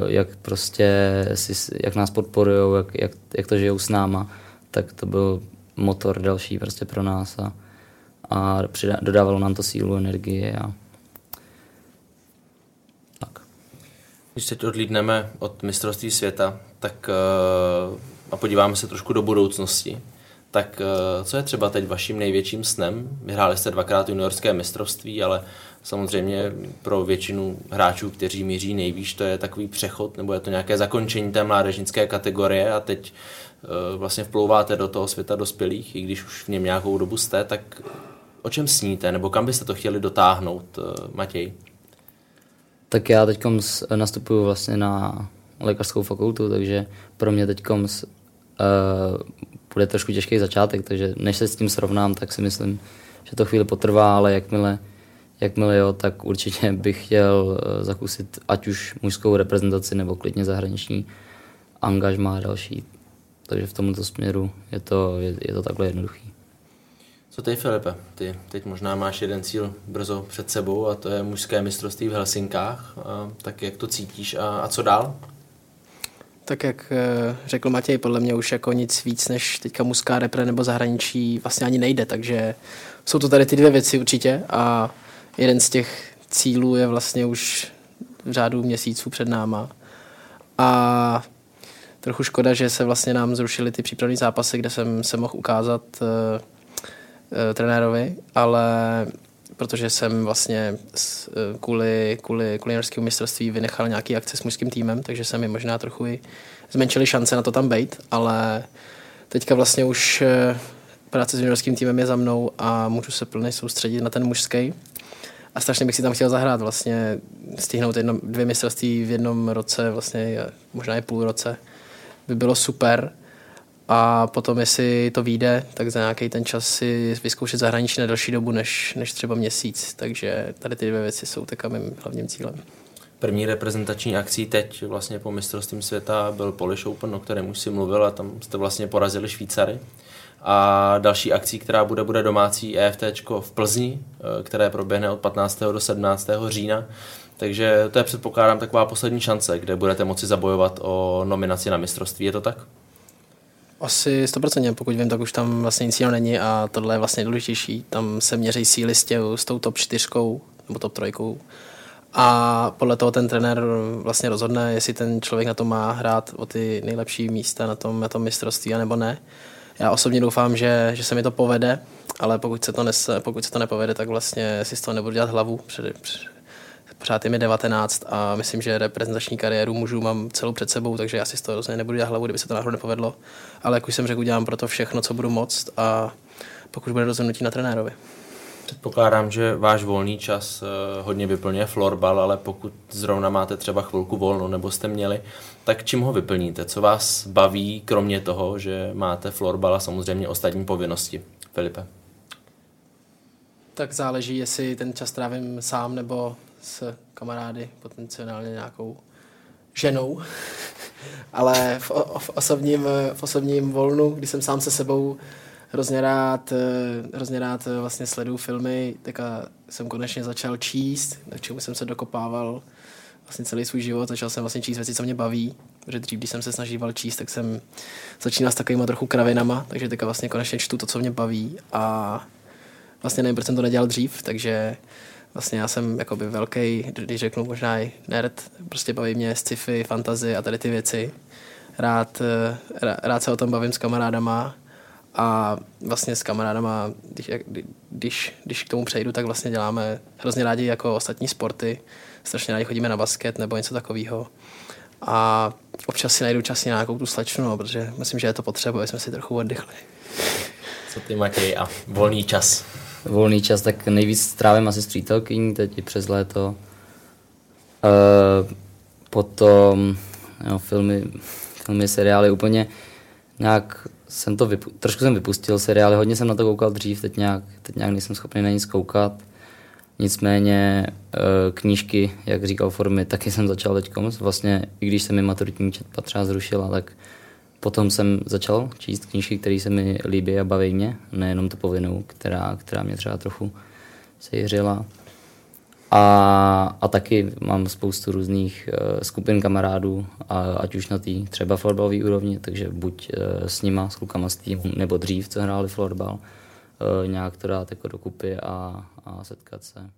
jak prostě jak nás podporují, jak, jak, jak to žijou s náma, tak to byl motor další prostě pro nás a, a přidá, dodávalo nám to sílu, energie a tak. Když teď odlídneme od mistrovství světa, tak uh, a podíváme se trošku do budoucnosti, tak uh, co je třeba teď vaším největším snem? Vyhráli jste dvakrát juniorské mistrovství, ale Samozřejmě pro většinu hráčů, kteří míří nejvýš, to je takový přechod, nebo je to nějaké zakončení té mládežnické kategorie a teď uh, vlastně vplouváte do toho světa dospělých, i když už v něm nějakou dobu jste, tak o čem sníte, nebo kam byste to chtěli dotáhnout, Matěj? Tak já teď nastupuju vlastně na lékařskou fakultu, takže pro mě teď uh, bude trošku těžký začátek, takže než se s tím srovnám, tak si myslím, že to chvíli potrvá, ale jakmile jakmile jo, tak určitě bych chtěl eh, zakusit ať už mužskou reprezentaci nebo klidně zahraniční angažmá a další. Takže v tomto směru je to, je, je to takhle jednoduchý. Co ty, Filipe? Ty teď možná máš jeden cíl brzo před sebou a to je mužské mistrovství v Helsinkách. A, tak jak to cítíš a, a co dál? Tak jak eh, řekl Matěj, podle mě už jako nic víc než teďka mužská repre nebo zahraničí vlastně ani nejde, takže jsou to tady ty dvě věci určitě a jeden z těch cílů je vlastně už v řádu měsíců před náma. A trochu škoda, že se vlastně nám zrušily ty přípravné zápasy, kde jsem se mohl ukázat uh, uh, trenérovi, ale protože jsem vlastně uh, kvůli, kvůli, kvůli mistrovství vynechal nějaký akce s mužským týmem, takže se mi možná trochu i zmenšily šance na to tam být, ale teďka vlastně už uh, práce s juniorským týmem je za mnou a můžu se plně soustředit na ten mužský a strašně bych si tam chtěl zahrát, vlastně stihnout jedno, dvě mistrovství v jednom roce, vlastně možná i půl roce, by bylo super. A potom, jestli to vyjde, tak za nějaký ten čas si vyzkoušet zahraničí na delší dobu než, než třeba měsíc. Takže tady ty dvě věci jsou tak mým hlavním cílem. První reprezentační akcí teď vlastně po mistrovství světa byl Polish Open, o kterém už si mluvil a tam jste vlastně porazili Švýcary. A další akcí, která bude, bude domácí EFT v Plzni, eh, které proběhne od 15. do 17. října. Takže to je předpokládám taková poslední šance, kde budete moci zabojovat o nominaci na mistrovství. Je to tak? Asi 100%, pokud vím, tak už tam vlastně nic jiného není a tohle je vlastně důležitější. Tam se měří síly s, tě, s tou top 4 nebo top 3 a podle toho ten trenér vlastně rozhodne, jestli ten člověk na to má hrát o ty nejlepší místa na tom, na tom mistrovství, anebo ne. Já osobně doufám, že, že se mi to povede, ale pokud se to, nese, pokud se to nepovede, tak vlastně si z toho nebudu dělat hlavu. Před, před, pořád je mi 19 a myslím, že reprezentační kariéru mužů mám celou před sebou, takže já si z toho rozhodně nebudu dělat hlavu, kdyby se to náhodou nepovedlo. Ale jak už jsem řekl, udělám pro to všechno, co budu moct a pokud bude rozhodnutí na trenérovi. Předpokládám, že váš volný čas eh, hodně vyplňuje florbal, ale pokud zrovna máte třeba chvilku volno nebo jste měli, tak čím ho vyplníte? Co vás baví, kromě toho, že máte florbal a samozřejmě ostatní povinnosti? Filipe. Tak záleží, jestli ten čas trávím sám nebo s kamarády, potenciálně nějakou ženou. [laughs] Ale v, v, osobním, v osobním volnu, když jsem sám se sebou hrozně rád, hrozně rád vlastně sleduju filmy, tak jsem konečně začal číst, k čemu jsem se dokopával vlastně celý svůj život. Začal jsem vlastně číst věci, co mě baví, protože dřív, když jsem se snažíval číst, tak jsem začínal s takovými trochu kravinama, takže teďka vlastně konečně čtu to, co mě baví a vlastně nevím, proč jsem to nedělal dřív, takže vlastně já jsem jakoby velký, když řeknu možná i nerd, prostě baví mě sci-fi, fantazy a tady ty věci. Rád, rád se o tom bavím s kamarádama a vlastně s kamarádama, když, když, když k tomu přejdu, tak vlastně děláme hrozně rádi jako ostatní sporty. Strašně rádi chodíme na basket nebo něco takového. A občas si najdu čas nějakou tu slečnu, no, protože myslím, že je to potřeba, aby jsme si trochu oddychli. Co ty Matěj a volný čas? Volný čas, tak nejvíc strávím asi s přítelkyní teď i přes léto. Uh, potom jo, filmy, filmy, seriály úplně nějak jsem to vypu- trošku jsem vypustil seriály, hodně jsem na to koukal dřív, teď nějak, teď nějak nejsem schopný na nic koukat. Nicméně eh, knížky, jak říkal Formy, taky jsem začal teď. Vlastně, i když se mi maturitní četba třeba zrušila, tak potom jsem začal číst knížky, které se mi líbí a baví mě, nejenom tu povinnou, která, která mě třeba trochu sejřila. A, a taky mám spoustu různých uh, skupin kamarádů, a, ať už na té třeba florbalové úrovni, takže buď uh, s nima, s klukama z týmu, nebo dřív, co hráli florbal, uh, nějak to dát jako dokupy a, a setkat se.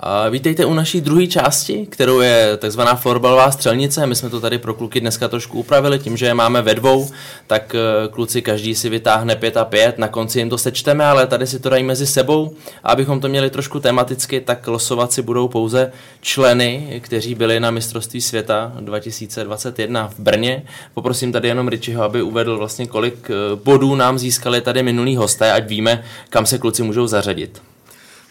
A vítejte u naší druhé části, kterou je takzvaná florbalová střelnice. My jsme to tady pro kluky dneska trošku upravili, tím, že je máme ve dvou, tak eh, kluci každý si vytáhne pět a pět, na konci jim to sečteme, ale tady si to dají mezi sebou. A abychom to měli trošku tematicky, tak losovat si budou pouze členy, kteří byli na mistrovství světa 2021 v Brně. Poprosím tady jenom Ričiho, aby uvedl vlastně kolik eh, bodů nám získali tady minulý hosté, ať víme, kam se kluci můžou zařadit.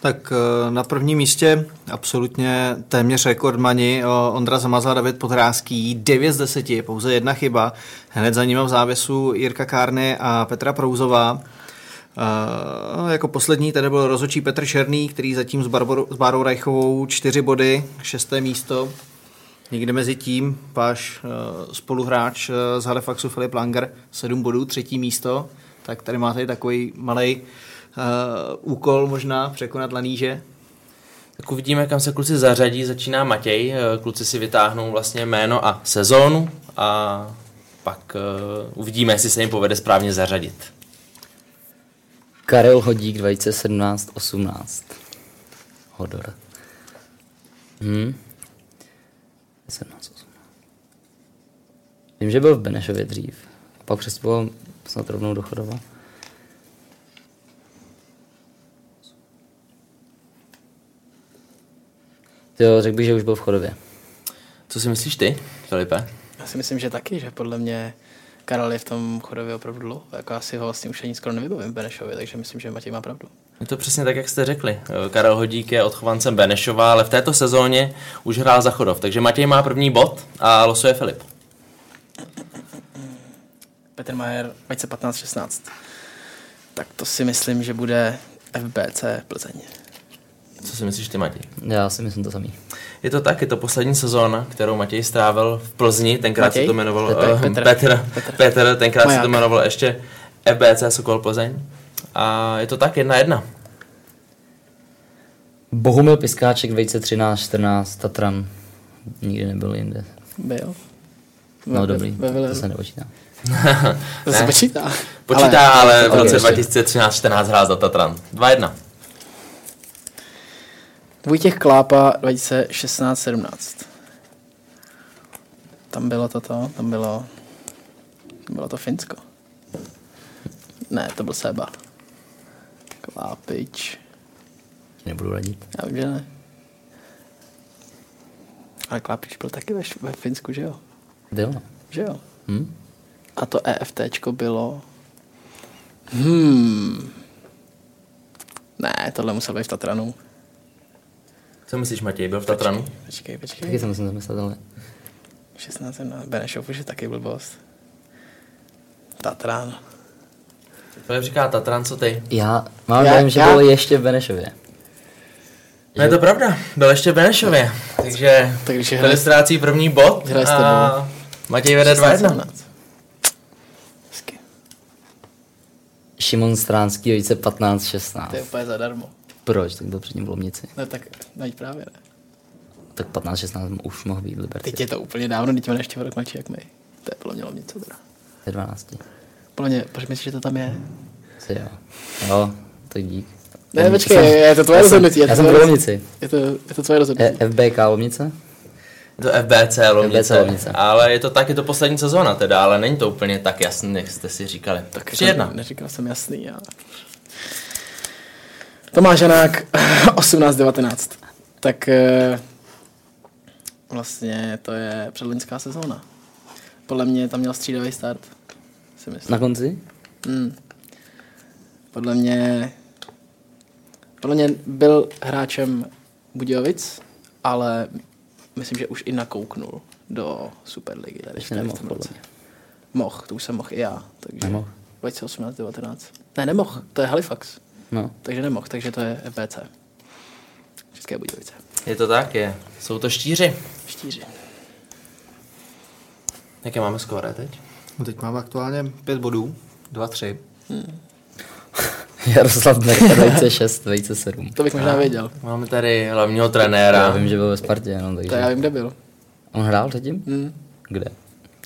Tak eh, na prvním místě absolutně téměř rekordmani eh, Ondra Zamazla, David Podrázký, 9 z 10, pouze jedna chyba. Hned za ním v závěsu Jirka Kárny a Petra Prouzová. Uh, jako poslední tady byl rozočí Petr Černý, který zatím s, Barbarou, s Bárou Rajchovou čtyři body, šesté místo. Někde mezi tím váš uh, spoluhráč uh, z Halifaxu Filip Langer, sedm bodů, třetí místo. Tak tady máte takový malý uh, úkol možná překonat laníže? Tak uvidíme, kam se kluci zařadí. Začíná Matěj. Eh, kluci si vytáhnou vlastně jméno a sezónu a pak uh, uvidíme, jestli se jim povede správně zařadit. Karel Hodík 2017-18. Hodor. Hmm. 17, 18. Vím, že byl v Benešově dřív. A pak přestupoval snad rovnou do Chodova. Jo, řekl bych, že už byl v chodově. Co si myslíš ty, Filipe? Já si myslím, že taky, že podle mě Karel je v tom chodově opravdu dlouho. Jako asi ho vlastně už ani skoro nevybavím v Benešově, takže myslím, že Matěj má pravdu. Je to přesně tak, jak jste řekli. Karel Hodík je odchovancem Benešova, ale v této sezóně už hrál za Chodov. Takže Matěj má první bod a losuje Filip. Petr Majer 2015-16. Tak to si myslím, že bude FBC Plzeň. Co si myslíš ty, Matěj? Já si myslím to samý. Je to tak, je to poslední sezóna, kterou Matěj strávil v Plzni, tenkrát Matěj? se to jmenoval Petr, uh, Petr. Petr, Petr. Petr, tenkrát Maják. se to jmenoval ještě FBC Sokol Plzeň. A je to tak, jedna jedna. Bohumil Piskáček 2013-14, Tatran. Nikdy nebyl jinde. Byl. No Ve- dobrý, Ve, ve, to se nepočítá. [laughs] to se počítá. Počítá, ale, ale v roce ještě. 2013-14 hrál za Tatran. 2-1. Vojtěch Klápa 2016-17. Tam bylo toto, tam bylo, bylo to Finsko. Ne, to byl Seba. Klápič. Nebudu radit. Já vím, že ne. Ale Klápič byl taky ve, ve Finsku, že jo? Byl. Že jo? Hm? A to EFTčko bylo Hmm. Ne, tohle musel být v Tatranu. Co myslíš, Matěj, byl v Tatranu? Počkej, počkej. Taky jsem musím zamyslet, ale 16 na Benešov už je taky blbost. Tatran. Filip říká Tatran, co ty? já mám Já- dojem, že já- bylo ještě v Benešově. No je to pravda, byl ještě v Benešově. Takže Tak když je Filip hraje ztrácí první bod a Matěj vede 2-1. 17. Hezky. Šimon Stránský, Vejce 15-16. To je úplně zadarmo. Proč? Tak byl předtím v Lomnici. No tak najít právě ne. Tak 15-16 už mohl být v Liberci. Teď je to úplně dávno, teď má ještě rok mladší jak my. To je podle mě něco teda. Ve 12. Podle mě, proč myslíš, že to tam je? Asi jo. Jo, tak dík. Ne, Jsem- počkej, je to tvoje já rozhodnutí. je to Já jsem tvoje v Lomnici. Je to, je to tvoje rozhodnutí. E- FBK Lomnice? Je to FBC Lomnice, FBC Lomnice. ale je to tak, je to poslední sezóna teda, ale není to úplně tak jasný, jak jste si říkali. Tak to 3-1. Neříkal jsem jasný, ale... Tomáš Janák, [laughs] 18-19. Tak eh, vlastně to je předlinská sezóna. Podle mě tam měl střídavý start, si myslím. Na konci? Hmm. Podle mě podle mě byl hráčem Budějovic, ale myslím, že už i nakouknul do Superligy. Tady, v tom roce. Mohl, to už jsem mohl i já. Takže Nemohl. 2018, 19. Ne, nemohl, to je Halifax. No. Takže nemohl, takže to je FBC. České Budějovice. Je to tak, je. Jsou to štíři. Štíři. Jaké máme skóre teď? No teď mám aktuálně pět bodů, dva, tři. [laughs] Jaroslav Merka, Vejce 6, Vejce 7. To bych možná věděl. Máme tady hlavního Já trenéra. vím, že byl ve Spartě, no, To já takže... vím, kde byl. On hrál předtím? Hmm. Kde?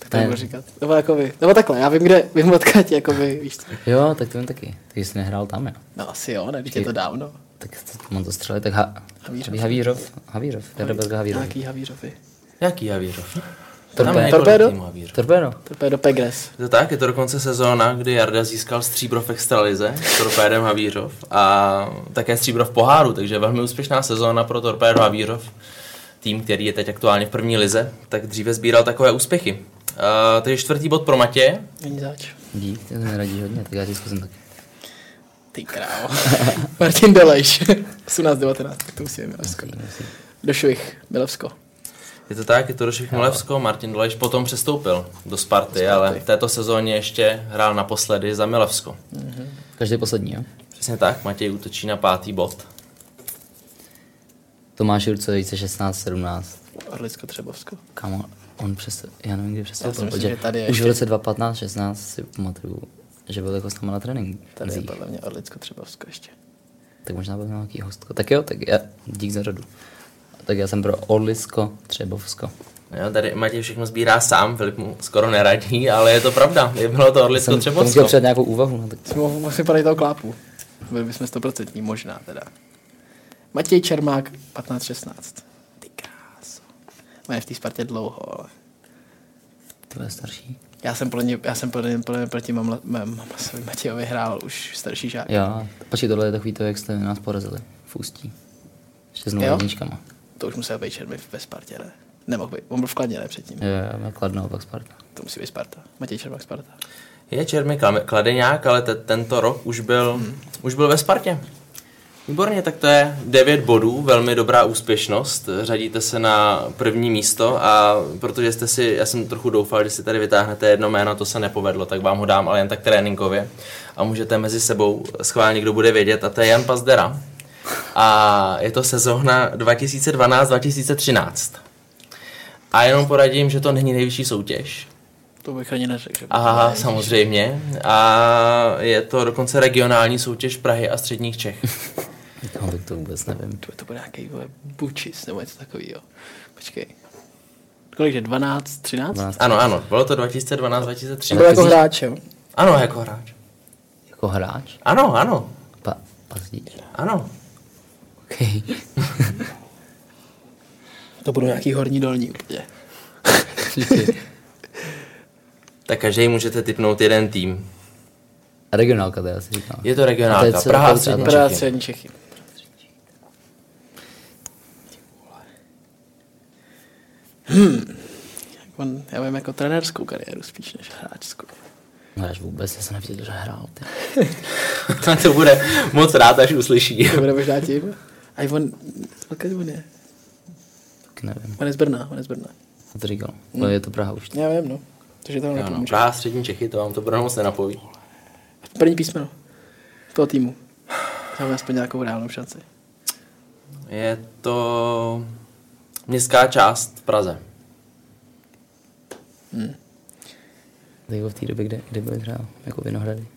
Tak to Ne. nebudu říkat. Nebo jako vy. Nebo takhle, já vím, kde, vím odkud, jako vy, víš co. Jo, tak to vím taky. Tak jsi nehrál tam, jo. No asi jo, ne, je to dávno. Tak to, mám to střelit, tak ha... Havířov. Havířov. Havířov. Jarabelka Havířov. Nějaký Havířovi. Jaký je několik Torpédo? týmů Havířov. Torpédo. Torpédo Pegres. Je to tak, je to dokonce sezóna, kdy Jarda získal stříbro v extralize s Torpédem Havířov a také stříbro v poháru, takže velmi úspěšná sezóna pro Torpédo Havířov. Tým, který je teď aktuálně v první lize, tak dříve sbíral takové úspěchy. Uh, takže čtvrtý bod pro Matěje. Není zač. Dík, ty mi radí hodně, tak já ti zkusím taky. Ty krávo. [laughs] Martin Dolejš. 18-19, tak to musíme Milevsko. Došvih, Milevsko. Je to tak, je to Došvih Milevsko, Martin Dolejš potom přestoupil do Sparty, ale v této sezóně ještě hrál naposledy za Milevsko. Každý poslední, jo? Přesně tak, Matěj útočí na pátý bod. Tomáš Jurce, Vejce 16, 17. Orlicko, Třebovsko. Kámo, on přes, já nevím, kdy Já myslím, protože že tady už ještě- v roce 2015, 16 si pamatuju, že byl jako s náma na tréninku. Tady je podle mě Orlicko, Třebovsko ještě. Tak možná byl nějaký hostko. Tak jo, tak já, dík za radu. Tak já jsem pro Orlisko, Třebovsko. Jo, tady Matěj všechno sbírá sám, Filip mu skoro neradí, ale je to pravda. Je bylo to Orlicko Jsem Třebovsko. před nějakou úvahu, no tak Jsme mohli musím padat toho klápu. Byli bychom 100% možná teda. Matěj Čermák, 15-16. Kráso. Má v té Spartě dlouho, ale... to je starší. Já jsem podle ně, já jsem podle ně, podle ně proti Mamla, Matějovi hrál už starší žák. Jo, počkej, tohle je takový to, jak jste nás porazili v Ústí. Ještě s jedničkama. To už musel být Čermy ve Spartě, ne? Nemohl být. On byl v Kladně, ne předtím. Jo, jo, jo, Kladno, pak Sparta. To musí být Sparta. Matěj Čermák Sparta. Je Čermy Klame- Kladeňák, ale te, tento rok už byl, hmm. už byl ve Spartě. Výborně, tak to je 9 bodů, velmi dobrá úspěšnost. Řadíte se na první místo a protože jste si, já jsem trochu doufal, že si tady vytáhnete jedno jméno, to se nepovedlo, tak vám ho dám ale jen tak tréninkově a můžete mezi sebou schválně, kdo bude vědět, a to je Jan Pazdera. A je to sezóna 2012-2013. A jenom poradím, že to není nejvyšší soutěž, To bych ani neřekl. Aha, samozřejmě. A je to dokonce regionální soutěž Prahy a středních Čech. No, tak to vůbec nevím. To, to bude nějaký vole, bučis nebo něco takového. Počkej. Kolik je? 12, 13? 12. Ano, ano, bylo to To 2012-2013. byl jako hráč, jo? Ano, jako hráč. Jako hráč? Ano, ano, Pa, pazdíč. ano. Okay. [laughs] To budou nějaký horní dolní úplně. [laughs] Tak každý můžete typnout jeden tým. Regionálka, to já si říkám. Je to regionálka. je Praha a to je Praha, Čechy. střední Čechy. Hmm. On, já vím jako trenérskou kariéru spíš než hráčskou. No až vůbec, já jsem nevěděl, že hrál. Ty. [laughs] to bude moc rád, až uslyší. To bude možná tím. A on, odkud on je? Tak nevím, On je z Brna, on je z Brna. co to říkal. Ale je to Praha už. Já vím, no. Takže to Jo, no, nepomůže. Praha, střední Čechy, to vám to Brno moc nenapoví. První písmeno toho týmu. Máme aspoň nějakou reálnou šanci. Je to městská část v Praze. To jako v té době, kde, kde byli třeba jako Vinohrady.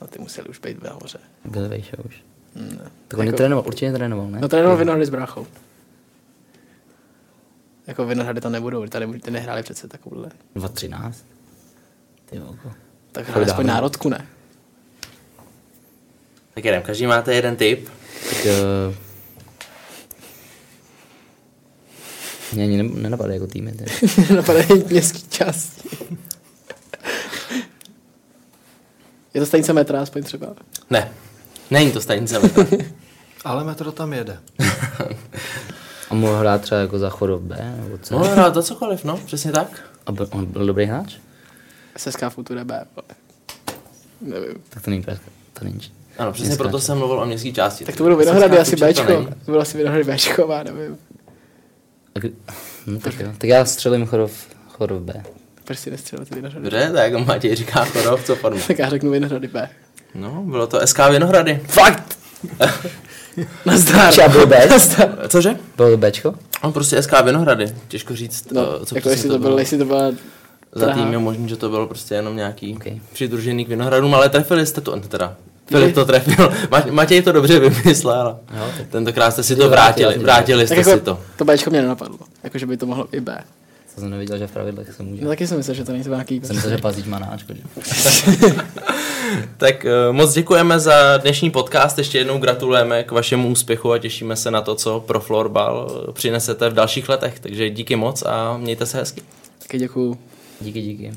No ty museli už být nahoře. Byli vejše už. Hmm, ne. Tak on Jako- trénoval, určitě trénoval, ne? No trénoval Vinohrady s bráchou. Jako Vinohrady tam nebudou, tady ty nehráli přece takovouhle. 2.13. Ty volko. Tak hráli aspoň národku, ne? Tak jedem, každý máte jeden tip. Tak, uh... Mě ani ne- nenapadají jako týmy. Ty. [laughs] Napadají městský části. Je to stanice metra aspoň třeba. Ne, není to stanice metra. [laughs] Ale metro tam jede. A mohl hrát třeba jako za Chodov B, nebo co? Mohl hrát za cokoliv, no, přesně tak. A byl, on byl dobrý hráč? SSK Future B. Nevím. Tak to není Pražka. To není. Ano, přesně Městská proto část. jsem mluvil o městské části. Tak to budou Vinohrady Srská asi to Bčko. není. To bylo asi Vinohrady Bčko, nevím. Tak, hm, tak, jo. tak já střelím Chodov, Chodov B. Proč si nestřelil ty Vinohrady? Dobře, tak Matěj říká Chodov, co formu. [laughs] Tak já řeknu Vinohrady B. No, bylo to SK Vinohrady. Fakt! [laughs] Nazdar. Třeba byl B? [laughs] Cože? Bylo to Bčko? On prostě SK Vinohrady. Těžko říct, No, eh, co jako jestli to bylo, jestli to byla Za tým je možný, že to bylo prostě jenom nějaký okay. Ok. přidružený k Vinohradům, ale trefili jste to, teda. Filip to trefil. [laughs] Ma- Matěj to dobře vymyslel. Jo, tak- Tentokrát jste si to vrátili, vrátili. jste jako si to. to Bčko mě nenapadlo. Jako, že by to mohlo i B. To jsem nevěděl, že v pravidlech se může. No taky jsem myslel, že to není nějaký... Jsem myslel, že Pazíč má na Ačko, že? [laughs] Tak eh, moc děkujeme za dnešní podcast, ještě jednou gratulujeme k vašemu úspěchu a těšíme se na to, co pro florbal eh, přinesete v dalších letech. Takže díky moc a mějte se hezky. Taky děkuju. Díky, díky.